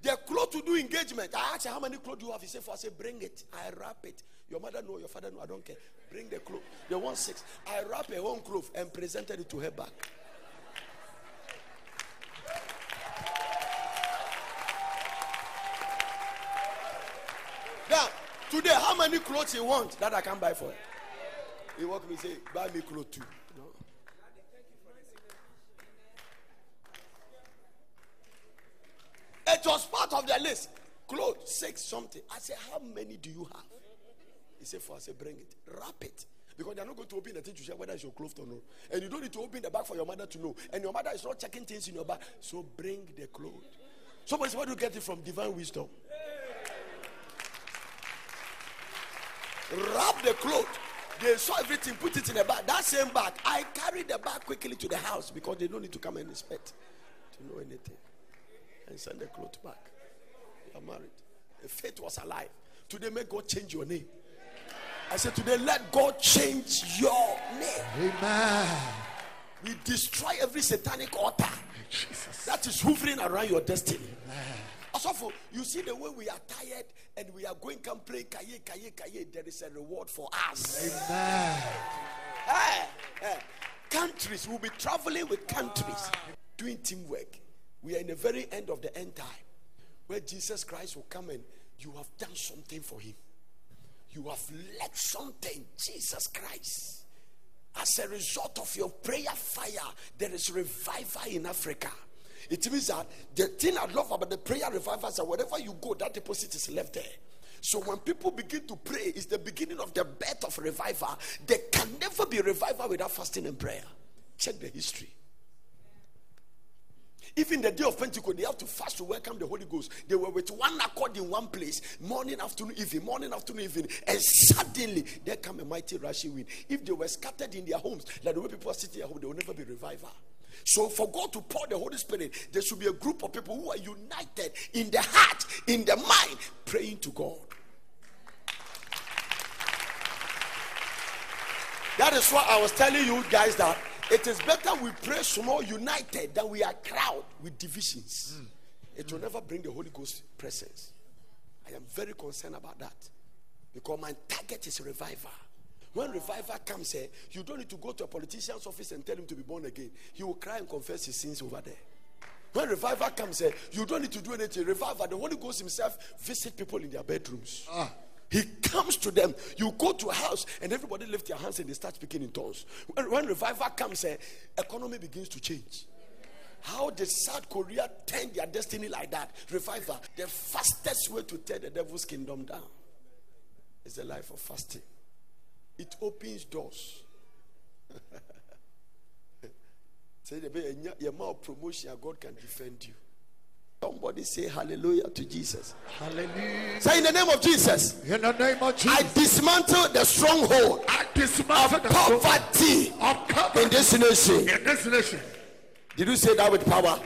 The clothes to do engagement. I asked her, How many clothes do you have? He said, For I said, Bring it. I wrap it. Your mother know, your father know, I don't care. Bring the clothes. They want six. I wrap her own cloth and presented it to her back. Now, today, how many clothes you want that I can buy for her? He walk me say, buy me clothes too. Part of the list. Clothes, six something. I said, how many do you have? He said, four. I said, bring it. Wrap it. Because they're not going to open the thing to whether it's your clothes or not. And you don't need to open the bag for your mother to know. And your mother is not checking things in your bag. So bring the clothes. Somebody said, where do you get it from? Divine wisdom. Wrap the cloth. They saw everything, put it in a bag. That same bag, I carried the bag quickly to the house because they don't need to come and inspect to know anything. And send the cloth back. Are married. The faith was alive. Today, may God change your name. I said, Today, let God change your name. Amen. We destroy every satanic altar Jesus. that is hovering around your destiny. Also, you see the way we are tired and we are going come play kaye kaye kaye. There is a reward for us. Amen. Hey, hey. Countries will be traveling with countries doing teamwork. We are in the very end of the end time where Jesus Christ will come and you have done something for him. You have led something, Jesus Christ. As a result of your prayer fire, there is revival in Africa. It means that the thing I love about the prayer revival is that wherever you go, that deposit is left there. So when people begin to pray, it's the beginning of the birth of revival. There can never be revival without fasting and prayer. Check the history. Even the day of Pentecost, they have to fast to welcome the Holy Ghost. They were with one accord in one place, morning, afternoon, evening, morning, afternoon, evening, and suddenly there come a mighty rushing wind. If they were scattered in their homes, like the way people are sitting at home, there will never be revival. So, for God to pour the Holy Spirit, there should be a group of people who are united in the heart, in the mind, praying to God. That is why I was telling you guys that it is better we pray small, united, than we are crowd with divisions. It will never bring the Holy Ghost presence. I am very concerned about that because my target is revival. When revival comes here, you don't need to go to a politician's office and tell him to be born again. He will cry and confess his sins over there. When revival comes here, you don't need to do anything. Revival, the Holy Ghost Himself visit people in their bedrooms. Ah. He comes to them. You go to a house and everybody lift their hands and they start speaking in tongues. When, when revival comes, eh, economy begins to change. How did South Korea turn their destiny like that? Revival. The fastest way to tear the devil's kingdom down is the life of fasting. It opens doors. Say the your promotion, God can defend you. Somebody say hallelujah to Jesus. Hallelujah. Say in the name of Jesus. In the name of Jesus. I dismantle the stronghold I dismantle of the poverty of in this nation. in this nation. Did you say that with power?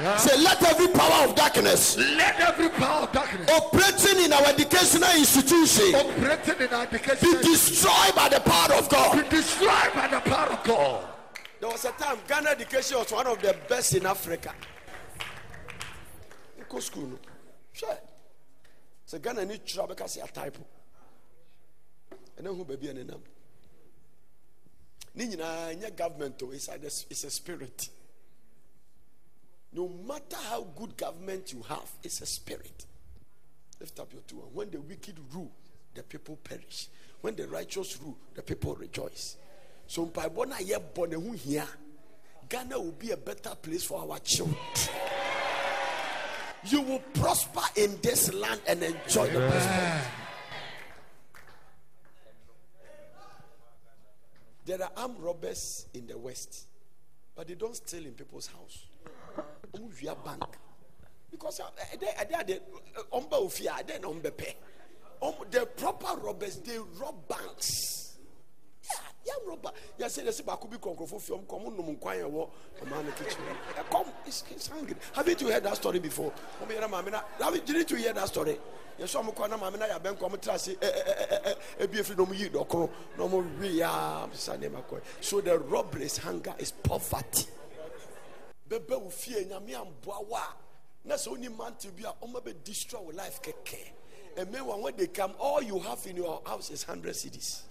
Yeah. Say, let every power of darkness Let every power of darkness operating in our educational institution operating in our be education destroyed by the power of God. be destroyed by the power of God. There was a time Ghana education was one of the best in Africa. Go school, no? Sure. So Ghana need to because a type. And then who baby and them. Ni nyinaa nyɛ government o it's a, it's a spirit. No matter how good government you have, it's a spirit. Lift up your two hands. When the wicked rule, the people perish. When the righteous rule, the people rejoice. So mpaebɔ no a yɛbɔ ne ho hia Ghana will be a better place for our children. You will prosper in this land and enjoy the prosperity. There are armed robbers in the west, but they don't steal in people's house. Omo wia bank because uh, they they they omba ofia they no mbepe. Um, the proper robbers they rob banks. Yeah, yeah, robber. Yeah, say this back be konkrofo fiom come no nkwan ye wo man kitchen. Eh, Come, it's, it's hungry. Haven't you heard that story before? Omo yera mama na. Haven't didn't you hear that story? Yes, so I'm na mama na ya ben kom tra say eh eh eh eh eh bi efi no mu yi dokro no mo wi ya sa ne makoy. So the robbery is hunger is poverty. Bebe wo fie nyame amboa wa na sɛ woni mantle bi a ɔma bɛ destroy wo life kɛkɛ and meanwhile when they come all you have in your house is 100 cedis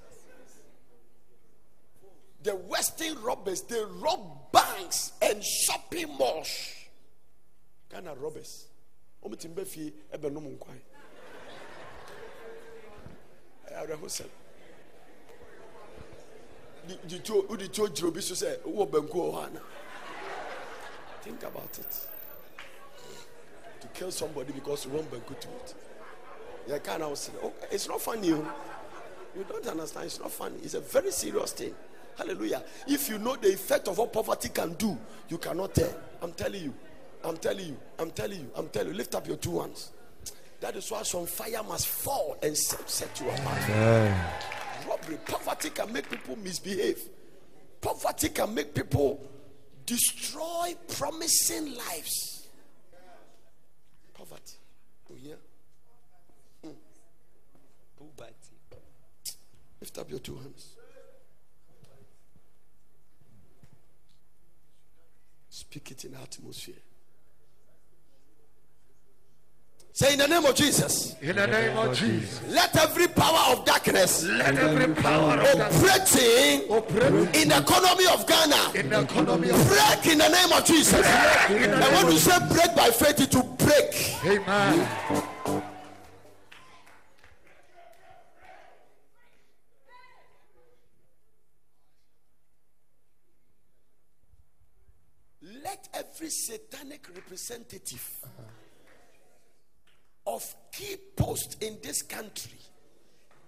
the western robbers they rob banks and shopping malls ghana robbers ɔmutumi bɛ fie ɛbɛnom nkwan eh, awerɛhosɛm wode tuo gyina obi so banku wɔ think about it to kill somebody because want banku to eat yeah, of say, oh, it's not funny. You, you don't understand. It's not funny. It's a very serious thing. Hallelujah. If you know the effect of what poverty can do, you cannot tell. I'm telling you. I'm telling you. I'm telling you. I'm telling you. Lift up your two hands. That is why some fire must fall and set, you apart. Robbery. Poverty can make people misbehave. Poverty can make people destroy promising lives. Poverty. Oh, yeah. Hmm. Poverty. Lift up your two hands. Speak it in the atmosphere. Say in the name of Jesus. In the name of Jesus. Let every power of darkness Let every power of darkness operating in the economy of Ghana in the economy of break in the name of Jesus. And when name say break by faith, it will break. Amen. Let every satanic representative of key post in this country,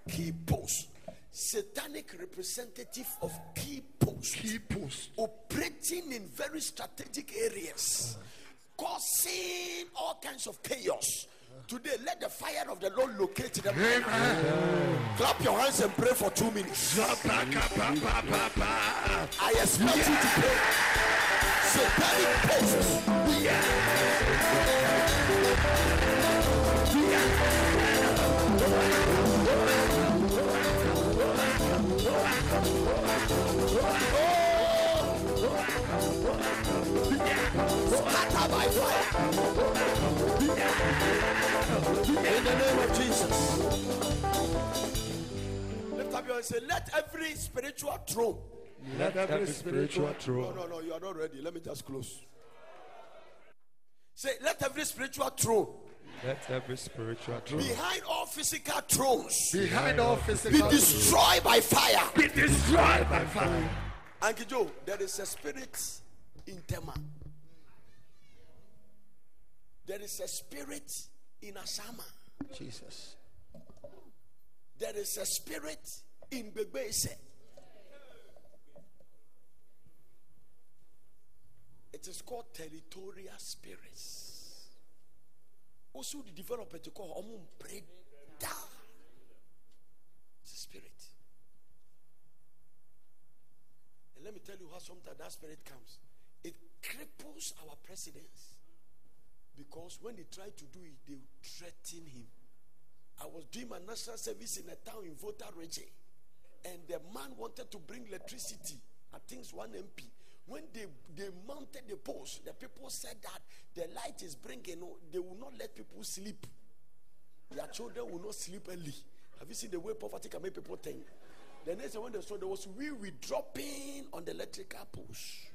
key post, satanic representative of key post, Key post. operating in very strategic areas, causing all kinds of chaos. Today, let the fire of the Lord locate them. Amen. Clap your hands and pray for two minutes. I expect you to pray. In the name of Jesus. Lift up your hands and Let every spiritual throne. Let every spiritual throne. no, no, no, you are not ready. Let me just close. Say, let every spiritual throne Let every spiritual throne behind all physical thrones Behind all physical be physical destroyed by fire. be destroyed by fire. Anki Joe, there is a spirit in Tema. There is a spirit in Asama. Jesus. There is a spirit in Bebese. It is called territorial spirits. Also, the developer to call Omun Preda. It's a spirit. And let me tell you how sometimes that spirit comes. It cripples our presidents. Because when they try to do it, they threaten him. I was doing my national service in a town in Volta region, and the man wanted to bring electricity. I think it's one MP. When they, they mounted the post, the people said that the light is bringing, they will not let people sleep. Their children will not sleep early. Have you seen the way poverty can make people think? The next thing when they saw there was wee wee dropping on the electrical post.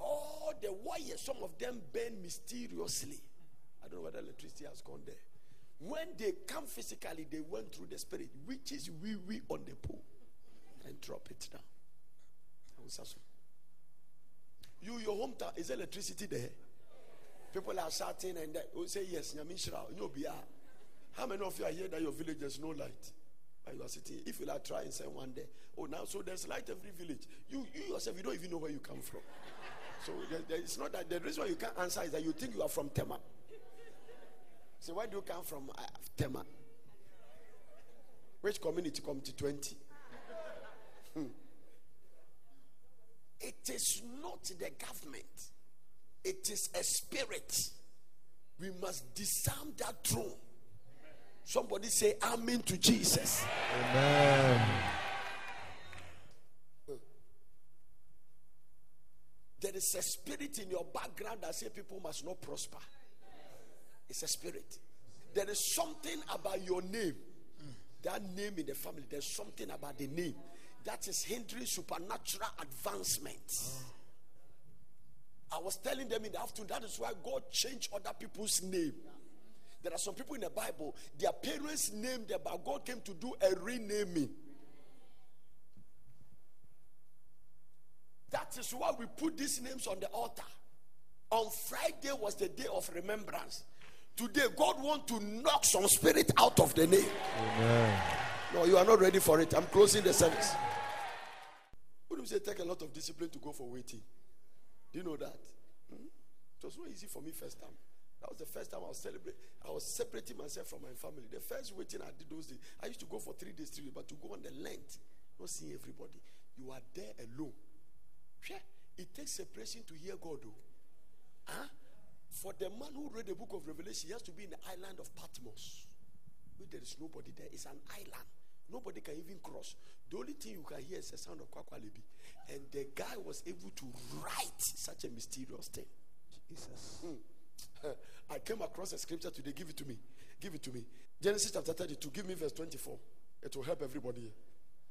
All the wires, some of them burn mysteriously. I don't know whether electricity has gone there. When they come physically, they went through the spirit, which is wee wee on the pole, and drop it down. You, your hometown, is electricity there? People are shouting and they will say, Yes, Nyamishra, be How many of you are here that your village has no light? But you are sitting. If you like try and say one day, oh now so there's light every village. You you yourself you don't even know where you come from. So there, there- it's not that the reason why you can't answer is that you think you are from Tema. So why do you come from uh, Tema? Which community? Community 20. Hmm. It is not the government. It is a spirit. We must disarm that throne. Somebody say amen to Jesus. Amen. There is a spirit in your background that say people must not prosper. It's a spirit. There is something about your name. That name in the family, there's something about the name that is hindering supernatural advancement. I was telling them in the afternoon that is why God changed other people's name. There are some people in the Bible, their parents named them, but God came to do a renaming. That is why we put these names on the altar. On Friday was the day of remembrance. Today, God wants to knock some spirit out of the name. Amen. No, you are not ready for it. I'm closing the service. Wouldn't you say take a lot of discipline to go for waiting? Do you know that? Hmm? It was not easy for me first time. That was the first time I was celebrating. I was separating myself from my family. The first waiting I did those days, I used to go for three days, three days, but to go on the length, not seeing everybody. You are there alone. Yeah, It takes separation to hear God, though. Huh? For the man who read the book of Revelation, he has to be in the island of Patmos. Where there is nobody there. It's an island. Nobody can even cross. The only thing you can hear is the sound of kwakwalebi. And the guy was able to write such a mysterious thing. Jesus. Hmm. I came across a scripture today. Give it to me. Give it to me. Genesis chapter 32. Give me verse 24. It will help everybody.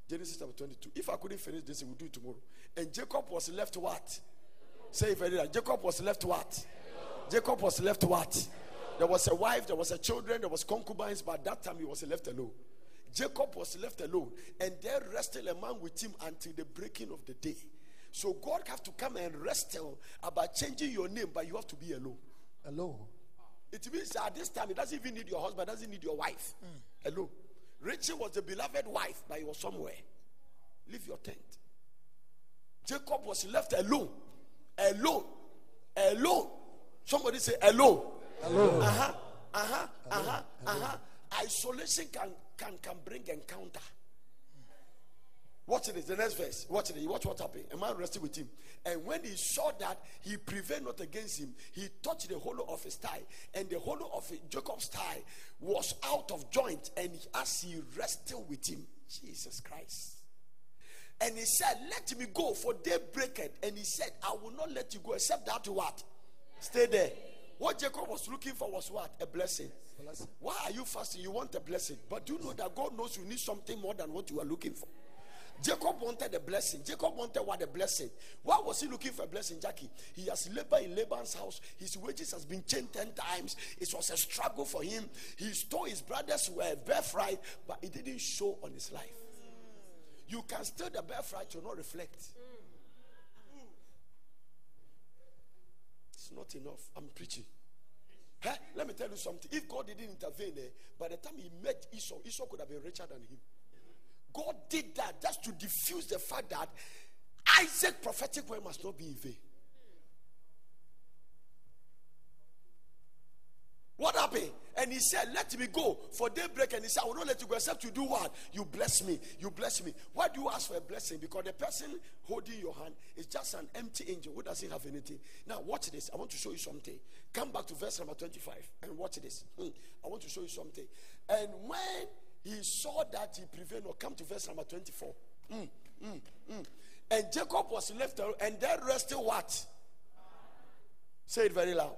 Genesis chapter 22. If I couldn't finish this, we'll do it tomorrow. And Jacob was left what? Say it very loud. Jacob was left what? Jacob was left what? There was a wife, there was a children, there was concubines, but that time he was left alone. Jacob was left alone, and there wrestled a man with him until the breaking of the day. So God have to come and wrestle about changing your name, but you have to be alone. Alone. It means at this time, it doesn't even need your husband, doesn't need your wife. Mm. Alone. Rachel was the beloved wife, but he was somewhere. Leave your tent. Jacob was left alone. Alone. Alone. Somebody say alone. Alone. Uh-huh. Uh-huh. Uh-huh. Uh-huh. Isolation can, can, can bring encounter. Watch it, the next verse. Watch it. Watch what happened. A man rested with him. And when he saw that he prevailed not against him, he touched the hollow of his thigh. And the hollow of Jacob's thigh was out of joint. And as he wrestled with him, Jesus Christ. And he said, Let me go, for day breaketh. And he said, I will not let you go, except that what? Stay there. What Jacob was looking for was what? A blessing. blessing. Why are you fasting? You want a blessing. But do you know that God knows you need something more than what you are looking for? Jacob wanted a blessing. Jacob wanted what a blessing. Why was he looking for a blessing, Jackie? He has labored in Laban's house. His wages has been changed ten times. It was a struggle for him. He stole his brothers' uh, were birthright, but it didn't show on his life. You can steal the birthright to not reflect. Not enough. I'm preaching. Huh? Let me tell you something. If God didn't intervene, eh, by the time he met Esau, Esau could have been richer than him. God did that just to diffuse the fact that Isaac prophetic word must not be in vain. What happened? And he said, Let me go for daybreak. And he said, I will not let you go except you do what? You bless me. You bless me. Why do you ask for a blessing? Because the person holding your hand is just an empty angel who doesn't have anything. Now, watch this. I want to show you something. Come back to verse number 25 and watch this. Hmm. I want to show you something. And when he saw that he prevailed, or come to verse number 24. Mm, mm, mm. And Jacob was left and there rested what? Say it very loud.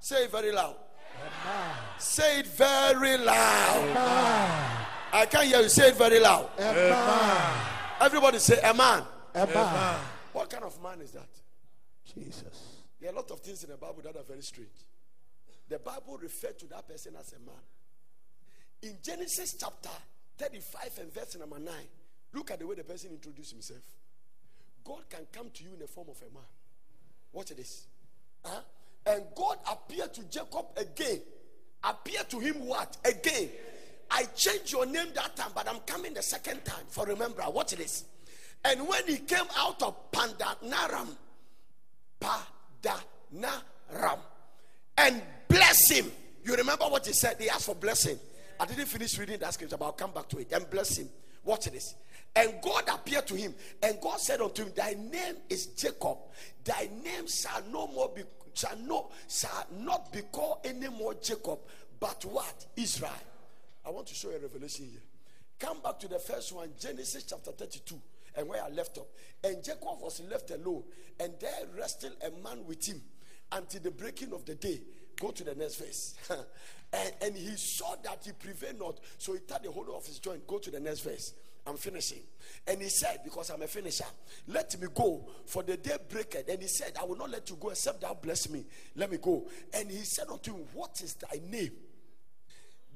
Say it very loud. Amen. Say it very loud. Amen. I can't hear you. Say it very loud. Amen. Everybody say Amen. Amen. What kind of man is that? Jesus. There are a lot of things in the Bible that are very strange. The Bible referred to that person as a man. In Genesis chapter 35 and verse number 9, look at the way the person introduced himself. God can come to you in the form of a man. Watch this. Huh? And God appeared to Jacob again. Appeared to him what? Again. I changed your name that time, but I'm coming the second time. For remember, watch this. And when he came out of Pandanaram, Padanaram, and bless him. You remember what he said? He asked for blessing. I didn't finish reading that scripture, but I'll come back to it and bless him. Watch this. And God appeared to him, and God said unto him, Thy name is Jacob. Thy name shall no more be shall no shall not be called anymore Jacob, but what? Israel. I want to show you a revelation here. Come back to the first one, Genesis chapter 32, and where I left up. And Jacob was left alone, and there wrestled a man with him until the breaking of the day. Go to the next verse. and, and he saw that he prevailed not. So he tied the whole of his joint. Go to the next verse. I'm finishing. And he said, Because I'm a finisher, let me go, for the day breaketh. And he said, I will not let you go except thou bless me. Let me go. And he said unto him, What is thy name?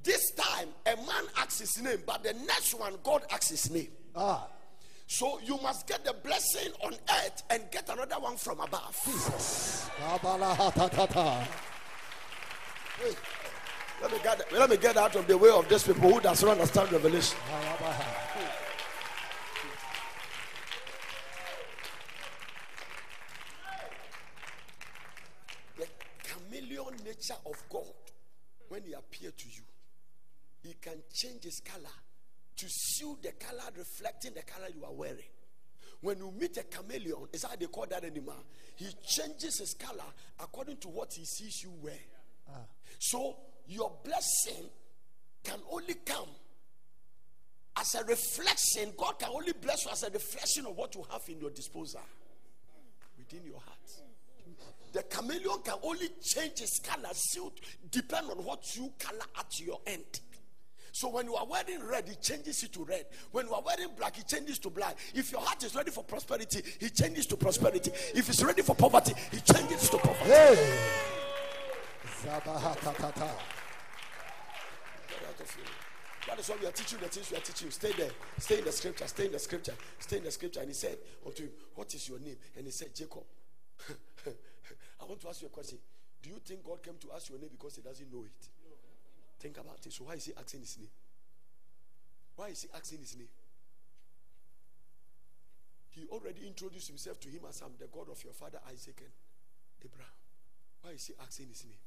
This time, a man asks his name, but the next one, God asks his name. Ah, So you must get the blessing on earth and get another one from above. Jesus. Let me get let me get out of the way of these people who does not understand revelation. Ayabaha. The chameleon nature of God, when He appears to you, He can change His color to suit the color reflecting the color you are wearing. When you meet a chameleon, is how they call that animal. He changes his color according to what he sees you wear. Ah. So your blessing can only come as a reflection. God can only bless you as a reflection of what you have in your disposal within your heart. The chameleon can only change its color suit depend on what you color at your end. So when you are wearing red, he changes it to red. When you are wearing black, he changes to black. If your heart is ready for prosperity, he changes to prosperity. If it's ready for poverty, he changes to poverty. Hey. Zabahatatata. Get out of here. That is why we are teaching the things we are teaching. Stay there. Stay in the scripture. Stay in the scripture. Stay in the scripture. And he said unto him, What is your name? And he said, Jacob. I want to ask you a question. Do you think God came to ask your name because he doesn't know it? Think about it. So why is he asking his name? Why is he asking his name? He already introduced himself to him as I'm the God of your father Isaac and Abraham. Why is he asking his name?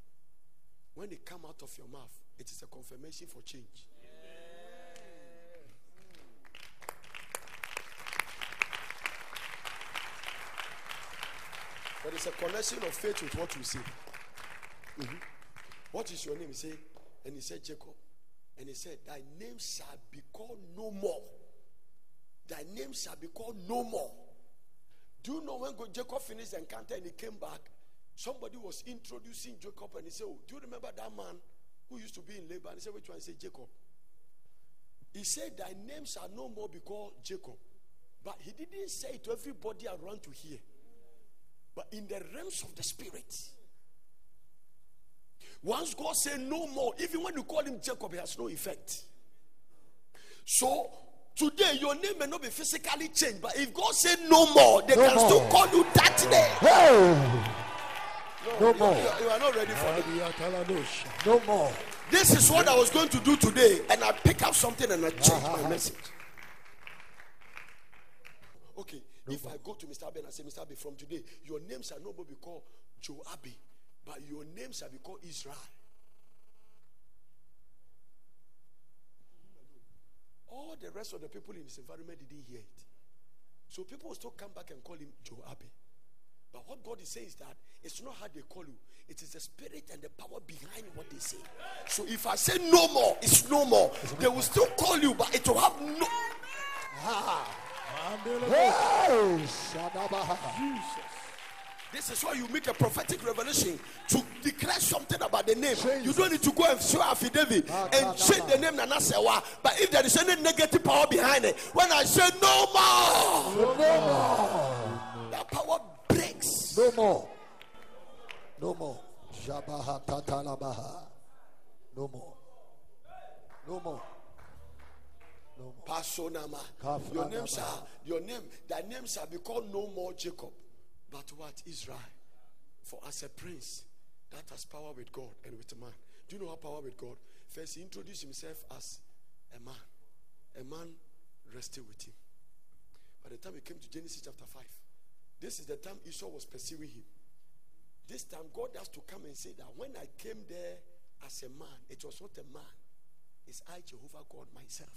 When it come out of your mouth, it is a confirmation for change. There is a connection of faith with what you say. Mhm. What is your name? He said, and he said Jacob. And he said, Thy name shall be called no more. Thy name shall be called no more. Do you know when Jacob finished the encounter and he came back? Somebody was introducing Jacob and he said, oh, Do you remember that man who used to be in labor? And he said, Which one? He said, Jacob. He said, Thy name shall no more be called Jacob. But he didn't say it to everybody around to hear. But in the realms of the spirit, once God said no more, even when you call him Jacob, it has no effect. So today your name may not be physically changed, but if God said no more, they No can more. still call you that day. Hey. No you, more. You, you are not ready for it. No more. This is what I was going to do today, and I pick up something and I change my message. Okay, if I go to Mr. Abe and I say, Mr. Abe, from today, your name shall no more be called Joe Abe, but your name shall be called Israel. All the rest of the people in his environment didn't hear it. So people will still come back and call him Joe Abe. But what God is saying is that it's not how they call you, it is the spirit and the power behind what they say. So if I say no more, it's no more. They will still call you, but it will have no. Hey. Shadabaha. This is why you make a prophetic revelation to declare something about the name. You don't need to go and show affidavit ah, and change the name Nana Sewa. But if there is any negative power behind it, when I say no more, no more, that power. No more. No more. Shabaha tatalabaha. No more. No more. No more. Pasonama. Your name shall your name, thy name shall be called no more Jacob, but what? Israel. For as a prince, that has power with God and with man. Do you know how power with God? First, he introduced himself as a man. A man rested with him. By the time he came to Genesis chapter 5, this is the time Esau was pursuing him. This time, God has to come and say that when I came there as a man, it was not a man, it's I, Jehovah God, myself.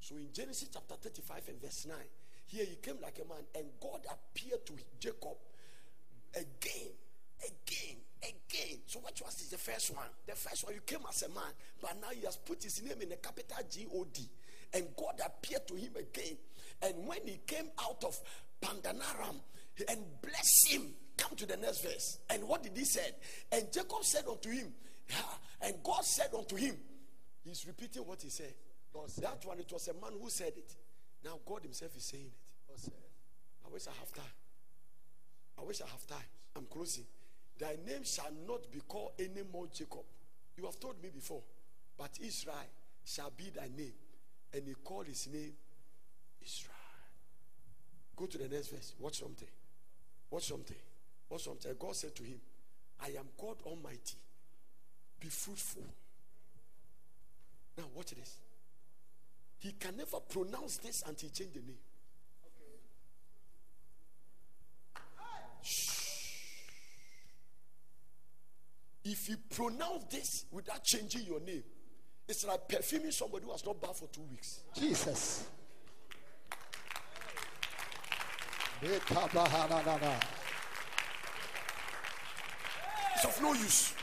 So in Genesis chapter 35 and verse 9, here he came like a man, and God appeared to Jacob again, again, again. So what was the first one? The first one, you came as a man, but now he has put his name in a capital G O D. And God appeared to him again. And when he came out of Padanaram and bless him Come to the next verse. And what did he say? And Jacob said unto him, and God said unto him, He's repeating what he said. God said. That one, it was a man who said it. Now God Himself is saying it. God said. I wish I have time. I wish I have time. I'm closing. Thy name shall not be called any more Jacob. You have told me before, but Israel shall be thy name. And he called his name Israel. Go to the next verse. Watch something. Watch something. Watch something. God said to him, I am God Almighty. Be fruitful. Now, watch this. He can never pronounce this until he change the name. If you pronounce this without changing your name, it's like perfuming somebody who has not bathed for two weeks. Jesus. It's of no use.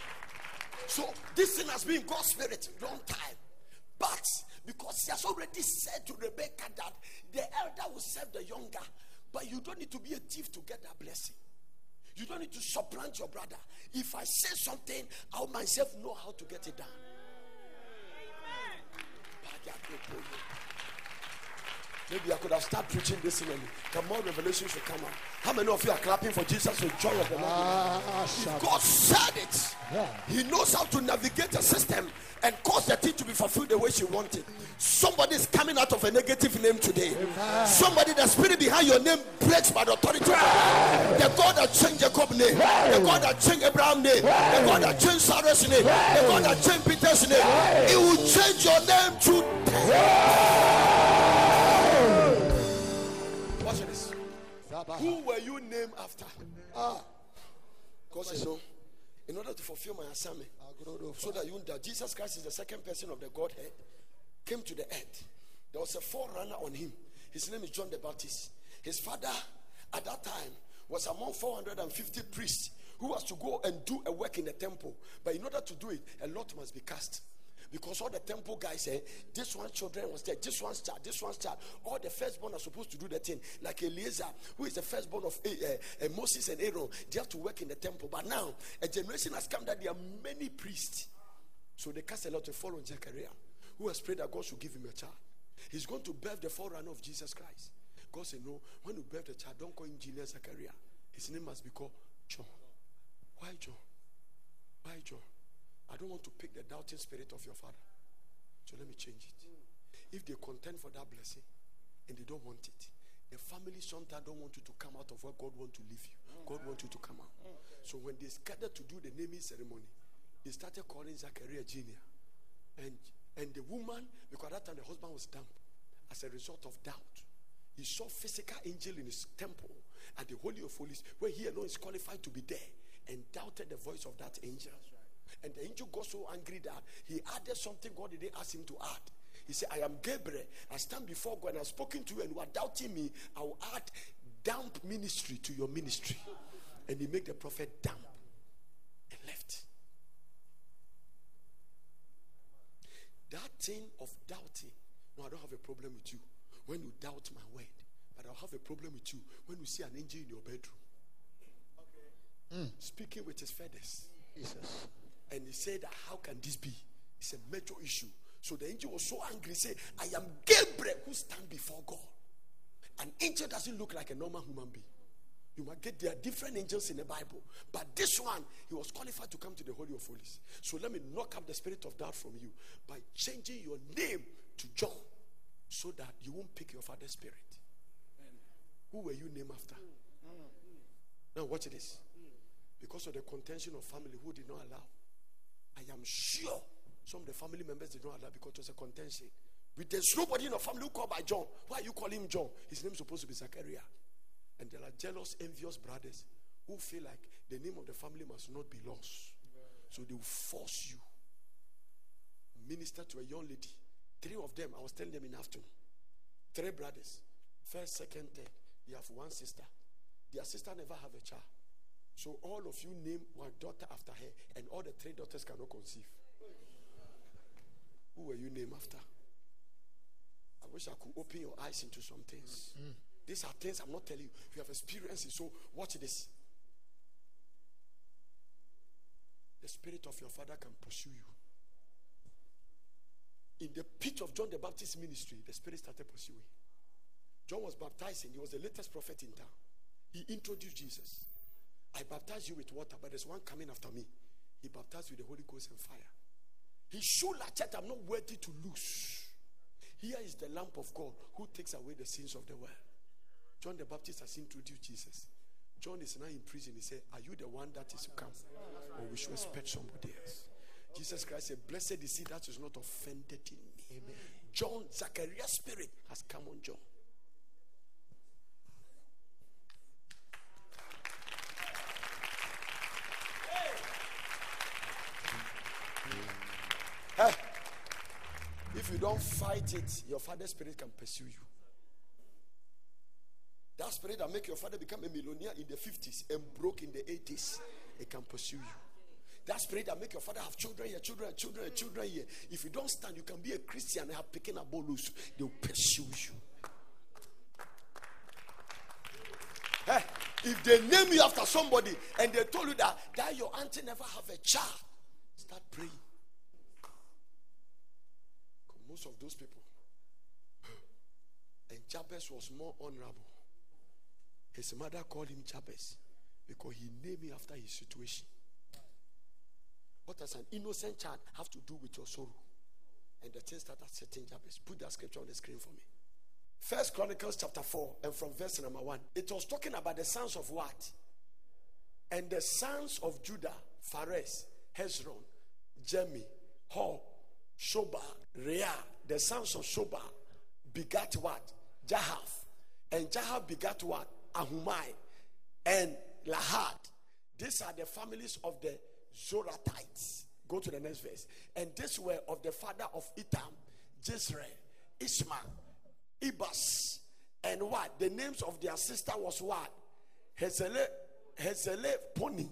So this thing has been God's spirit long time. But because he has already said to Rebecca that the elder will serve the younger, but you don't need to be a thief to get that blessing. You don't need to supplant your brother. If I say something, I'll myself know how to get it done. Maybe I could have started preaching this early. The more revelation should come out. How many of you are clapping for Jesus with joy of the Lord? Ah, God said it. Yeah. He knows how to navigate the system and cause the thing to be fulfilled the way she wanted. Somebody is coming out of a negative name today. Somebody, the spirit behind your name breaks by the authority. The God that changed Jacob's name, the God that changed Abraham's name, the God that changed Sarah's name, the God that changed Peter's name. It will change your name today. Who were you named after? Ah. Because you know, in order to fulfill my assignment, so that you that Jesus Christ is the second person of the Godhead, came to the earth. There was a forerunner on him. His name is John the Baptist. His father at that time was among 450 priests who was to go and do a work in the temple. But in order to do it, a lot must be cast. Because all the temple guys say, this one's children was there, this one's child, this one's child. All the firstborn are supposed to do the thing. Like Eliezer, who is the firstborn of uh, uh, Moses and Aaron, they have to work in the temple. But now, a generation has come that there are many priests. So they cast a lot to follow Zechariah, who has prayed that God should give him a child. He's going to birth the forerunner of Jesus Christ. God said, No, when you birth the child, don't call him Engineer Zechariah. His name must be called John. Why John? Why John? I don't want to pick the doubting spirit of your father. So let me change it. If they contend for that blessing and they don't want it, the family sometimes don't want you to come out of where God want to leave you. God want you to come out. So when they scattered to do the naming ceremony, they started calling Zachariah Jr. And and the woman, because that time the husband was dumb, as a result of doubt, he saw physical angel in his temple at the Holy of Holies, where he alone is qualified to be there, and doubted the voice of that angel. And the angel got so angry that he added something God didn't ask him to add. He said, I am Gabriel. I stand before God and I've spoken to you, and you are doubting me. I will add damp ministry to your ministry. And he made the prophet damp and left. That thing of doubting, no, I don't have a problem with you when you doubt my word, but I'll have a problem with you when you see an angel in your bedroom speaking with his feathers. Jesus. And he said, How can this be? It's a major issue. So the angel was so angry, said, I am Gabriel who stand before God. An angel doesn't look like a normal human being. You might get there are different angels in the Bible, but this one he was qualified to come to the Holy of Holies. So let me knock up the spirit of doubt from you by changing your name to John, so that you won't pick your father's spirit. Who were you named after? Now watch this. Because of the contention of family who did not allow, I am sure some of the family members did not allow because it was a contention. But there's nobody in the family who called by John. Why you call him John? His name is supposed to be Zachariah. And there are jealous, envious brothers who feel like the name of the family must not be lost. So they will force you. Minister to a young lady. Three of them, I was telling them in afternoon. Three brothers. First, second, third. You have one sister. Their sister never have a child. So all of you name one daughter after her, and all the three daughters cannot conceive. Who were you named after? I wish I could open your eyes into some things. Mm. These are things I'm not telling you. You have experienced it. So watch this. the spirit of your father can pursue you. In the pitch of John the Baptist ministry, the spirit started pursuing. John was baptizing, he was the latest prophet in town. He introduced Jesus. I baptize you with water, but there's one coming after me. He baptized with the Holy Ghost and fire. He showed that church, I'm not worthy to lose. Here is the lamp of God who takes away the sins of the world. John the Baptist has introduced Jesus. John is now in prison. He said, Are you the one that is to come? Or we should expect somebody else. Jesus Christ said, Blessed is he that is not offended in me. Amen. John, Zachariah's spirit has come on John. You don't fight it, your father's spirit can pursue you. That spirit that make your father become a millionaire in the 50s and broke in the 80s, it can pursue you. That spirit that make your father have children here, children, children, children here. If you don't stand, you can be a Christian and have picking a bolus. They will pursue you. Hey, if they name you after somebody and they told you that, that your auntie never have a child, start praying. Most of those people. And Jabez was more honorable. His mother called him Jabez because he named him after his situation. What does an innocent child have to do with your sorrow? And the thing started setting Jabez. Put that scripture on the screen for me. First Chronicles chapter 4 and from verse number 1. It was talking about the sons of what? And the sons of Judah, Phares, Hezron, Jemi, Hor, Shoba, Rea, the sons of Shoba, begat what? Jahath. And Jahath begat what? Ahumai and Lahad. These are the families of the Zorathites. Go to the next verse. And this were of the father of Itam, Jezreel, Ishmael, Ibas, and what? The names of their sister was what? Hezele, Poni,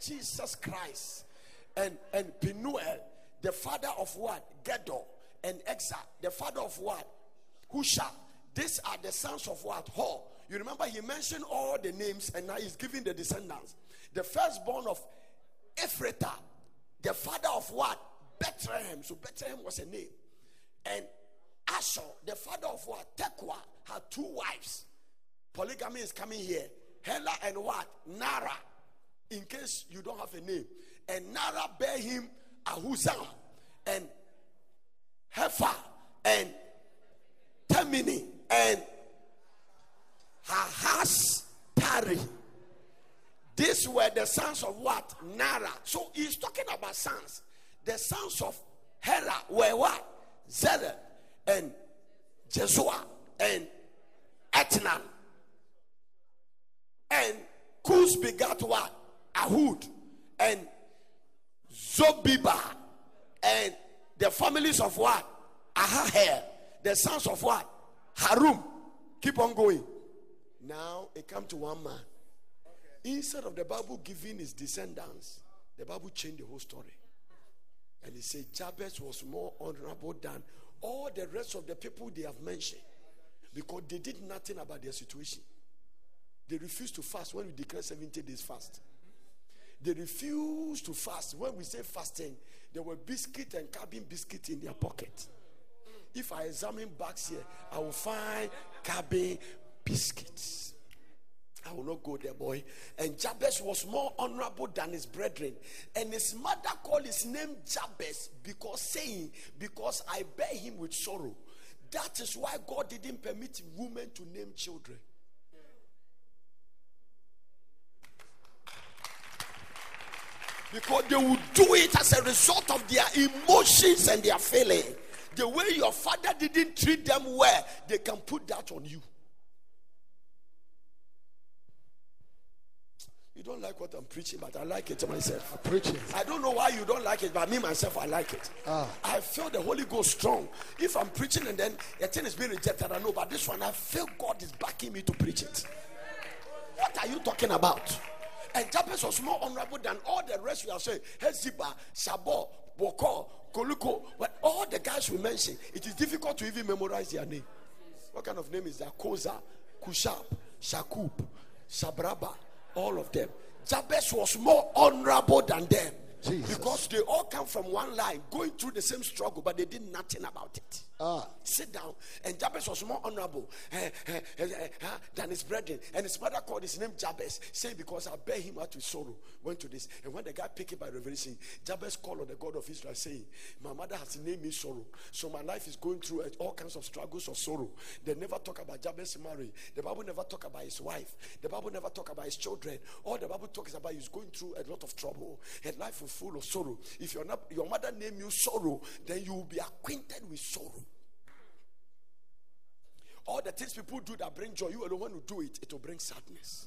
Jesus Christ, and and Penuel, the father of what? Gedor, and Exa, the father of what? Husha. These are the sons of what? Hor. You remember he mentioned all the names and now he's giving the descendants. The firstborn of Ephrathah, the father of what? Bethlehem. So Bethlehem was a name. And Asher, the father of what? Tekoa, had two wives. Polygamy is coming here. Hela and what? Nara. In case you don't have a name. And Nara bear him Ahuzam and Hefa and Temini and Hahas Tari. These were the sons of what? Nara. So he's talking about sons. The sons of Hera were what? Zerah and Jesua and Ethnan. And Kuz begat what? Ahud and Zobiba and the families of what? Ahaher. The sons of what? Harum. Keep on going. Now it come to one man. Instead of the Bible giving his descendants, the Bible changed the whole story. And he said Jabez was more honorable than all the rest of the people they have mentioned because they did nothing about their situation. They refused to fast when we declare 70 days fast. They refused to fast. When we say fasting, there were biscuit and cabin biscuit in their pocket. If I examine bags here, I will find cabin biscuits. I will not go there, boy. And Jabez was more honorable than his brethren. And his mother called his name Jabez because saying, Because I bear him with sorrow. That is why God didn't permit women to name children. Because they will do it as a result of their emotions and their feeling. The way your father didn't treat them well, they can put that on you. You don't like what I'm preaching, but I like it myself. I'm preaching. I don't know why you don't like it, but me myself, I like it. Ah. I feel the Holy Ghost strong. If I'm preaching and then a thing is being rejected, I know, but this one, I feel God is backing me to preach it. What are you talking about? And Jabez was more honorable than all the rest we are saying. Heziba, Sabo, Boko, Koluko. But all the guys we mentioned, it is difficult to even memorize their name. What kind of name is that? Koza, Kushab, Shakub, Shabraba, all of them. Jabez was more honorable than them. Jesus. Because they all come from one line, going through the same struggle, but they did nothing about it. Ah. Sit down. And Jabez was more honorable eh, eh, eh, eh, eh, than his brethren. And his mother called his name Jabez, saying, Because I bear him out with sorrow. Went to this. And when the guy picked it by revelation, Jabez called on the God of Israel, saying, My mother has named me sorrow. So my life is going through eh, all kinds of struggles of sorrow. They never talk about Jabez marriage. The Bible never talk about his wife. The Bible never talk about his children. All the Bible talks about is going through a lot of trouble. And life is full of sorrow. If not, your mother named you sorrow, then you will be acquainted with sorrow. All the things people do that bring joy, you alone when you do it, it will bring sadness.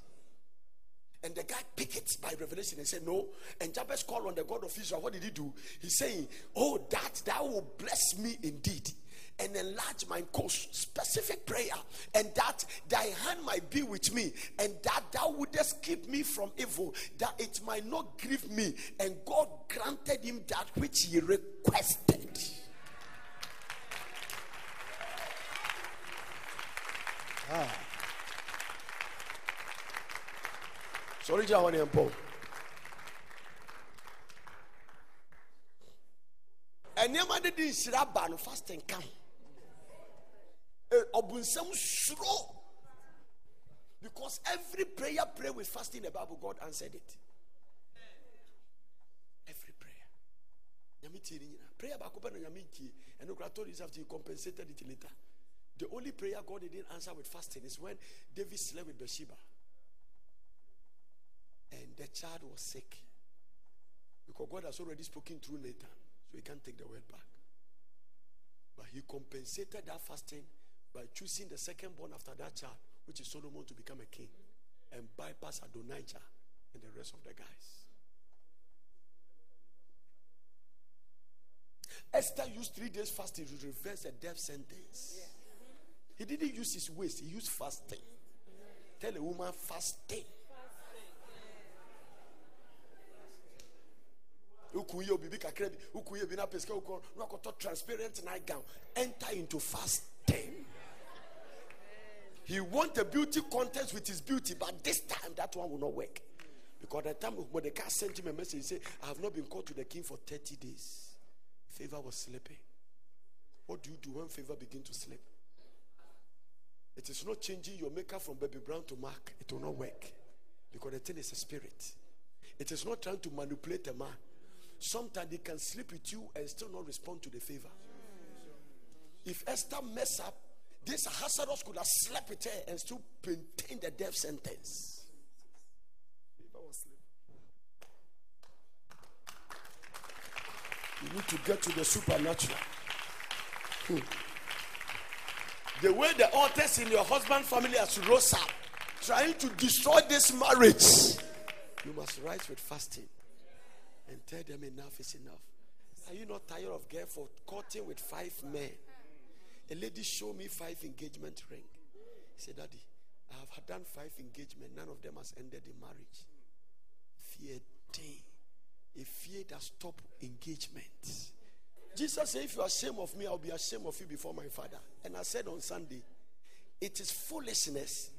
And the guy picked it by revelation and said, No. And Jabez called on the God of Israel. What did he do? He's saying, Oh, that thou will bless me indeed and enlarge my coast. Specific prayer. And that thy hand might be with me, and that thou wouldest keep me from evil, that it might not grieve me. And God granted him that which he requested. Sorry, and Paul. And nneɛma de di eh, nsira ba no fasting ka ho ɔbunsam suro because every prayer pray with fasting in the bible god answered it. Every prayer. Prayer tie ɛno kora he compensated it later the only prayer god didn't answer with fasting is when david slept with bathsheba and the child was sick because god has already spoken through nathan so he can't take the word back but he compensated that fasting by choosing the second born after that child, which is Solomon, to become a king and bypass Adonijah and the rest of the guys. Esther used three days fasting to reverse a death sentence. He didn't use his waist, he used fasting. Tell a woman fasting. wokuyi obibi kakra bi wokuyi obi na pesika transparent night gown. Enter into fasting. He want a beauty contest with his beauty but this time that one will not work. Because at the time Mordecai sent him a message he said I have not been called to the king for 30 days. Favor was sleeping. What do you do when favor begin to sleep it is not changing your makeup from baby brown to mark it will not work because the thing is a spirit it is not trying to manipulate a man sometimes they can sleep with you and still not respond to the favor. If Esther mess up, this Ahasuerus could have slept with her and still maintain the death sentence. You need to get to the supernatural. Hmm. The way the altars in your husband's family has rose up, trying to destroy this marriage, you must rise with fasting and tell them enough is enough. Are you not tired of girl for courting with five men? A lady showed me five engagement ring. He said, Daddy, I have had done five engagement. None of them has ended in marriage. Fear day. A fear that stop engagement. Jesus said, If you are ashamed of me, I'll be ashamed of you before my father. And I said on Sunday, it is foolishness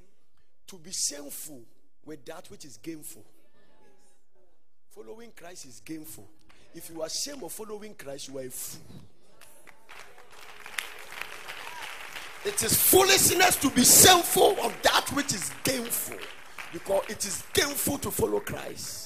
to be shameful with that which is gainful. Following Christ is gainful. If you are ashamed of following Christ, you are a fool. It is foolishness to be shameful of that which is gainful because it is gainful to follow Christ.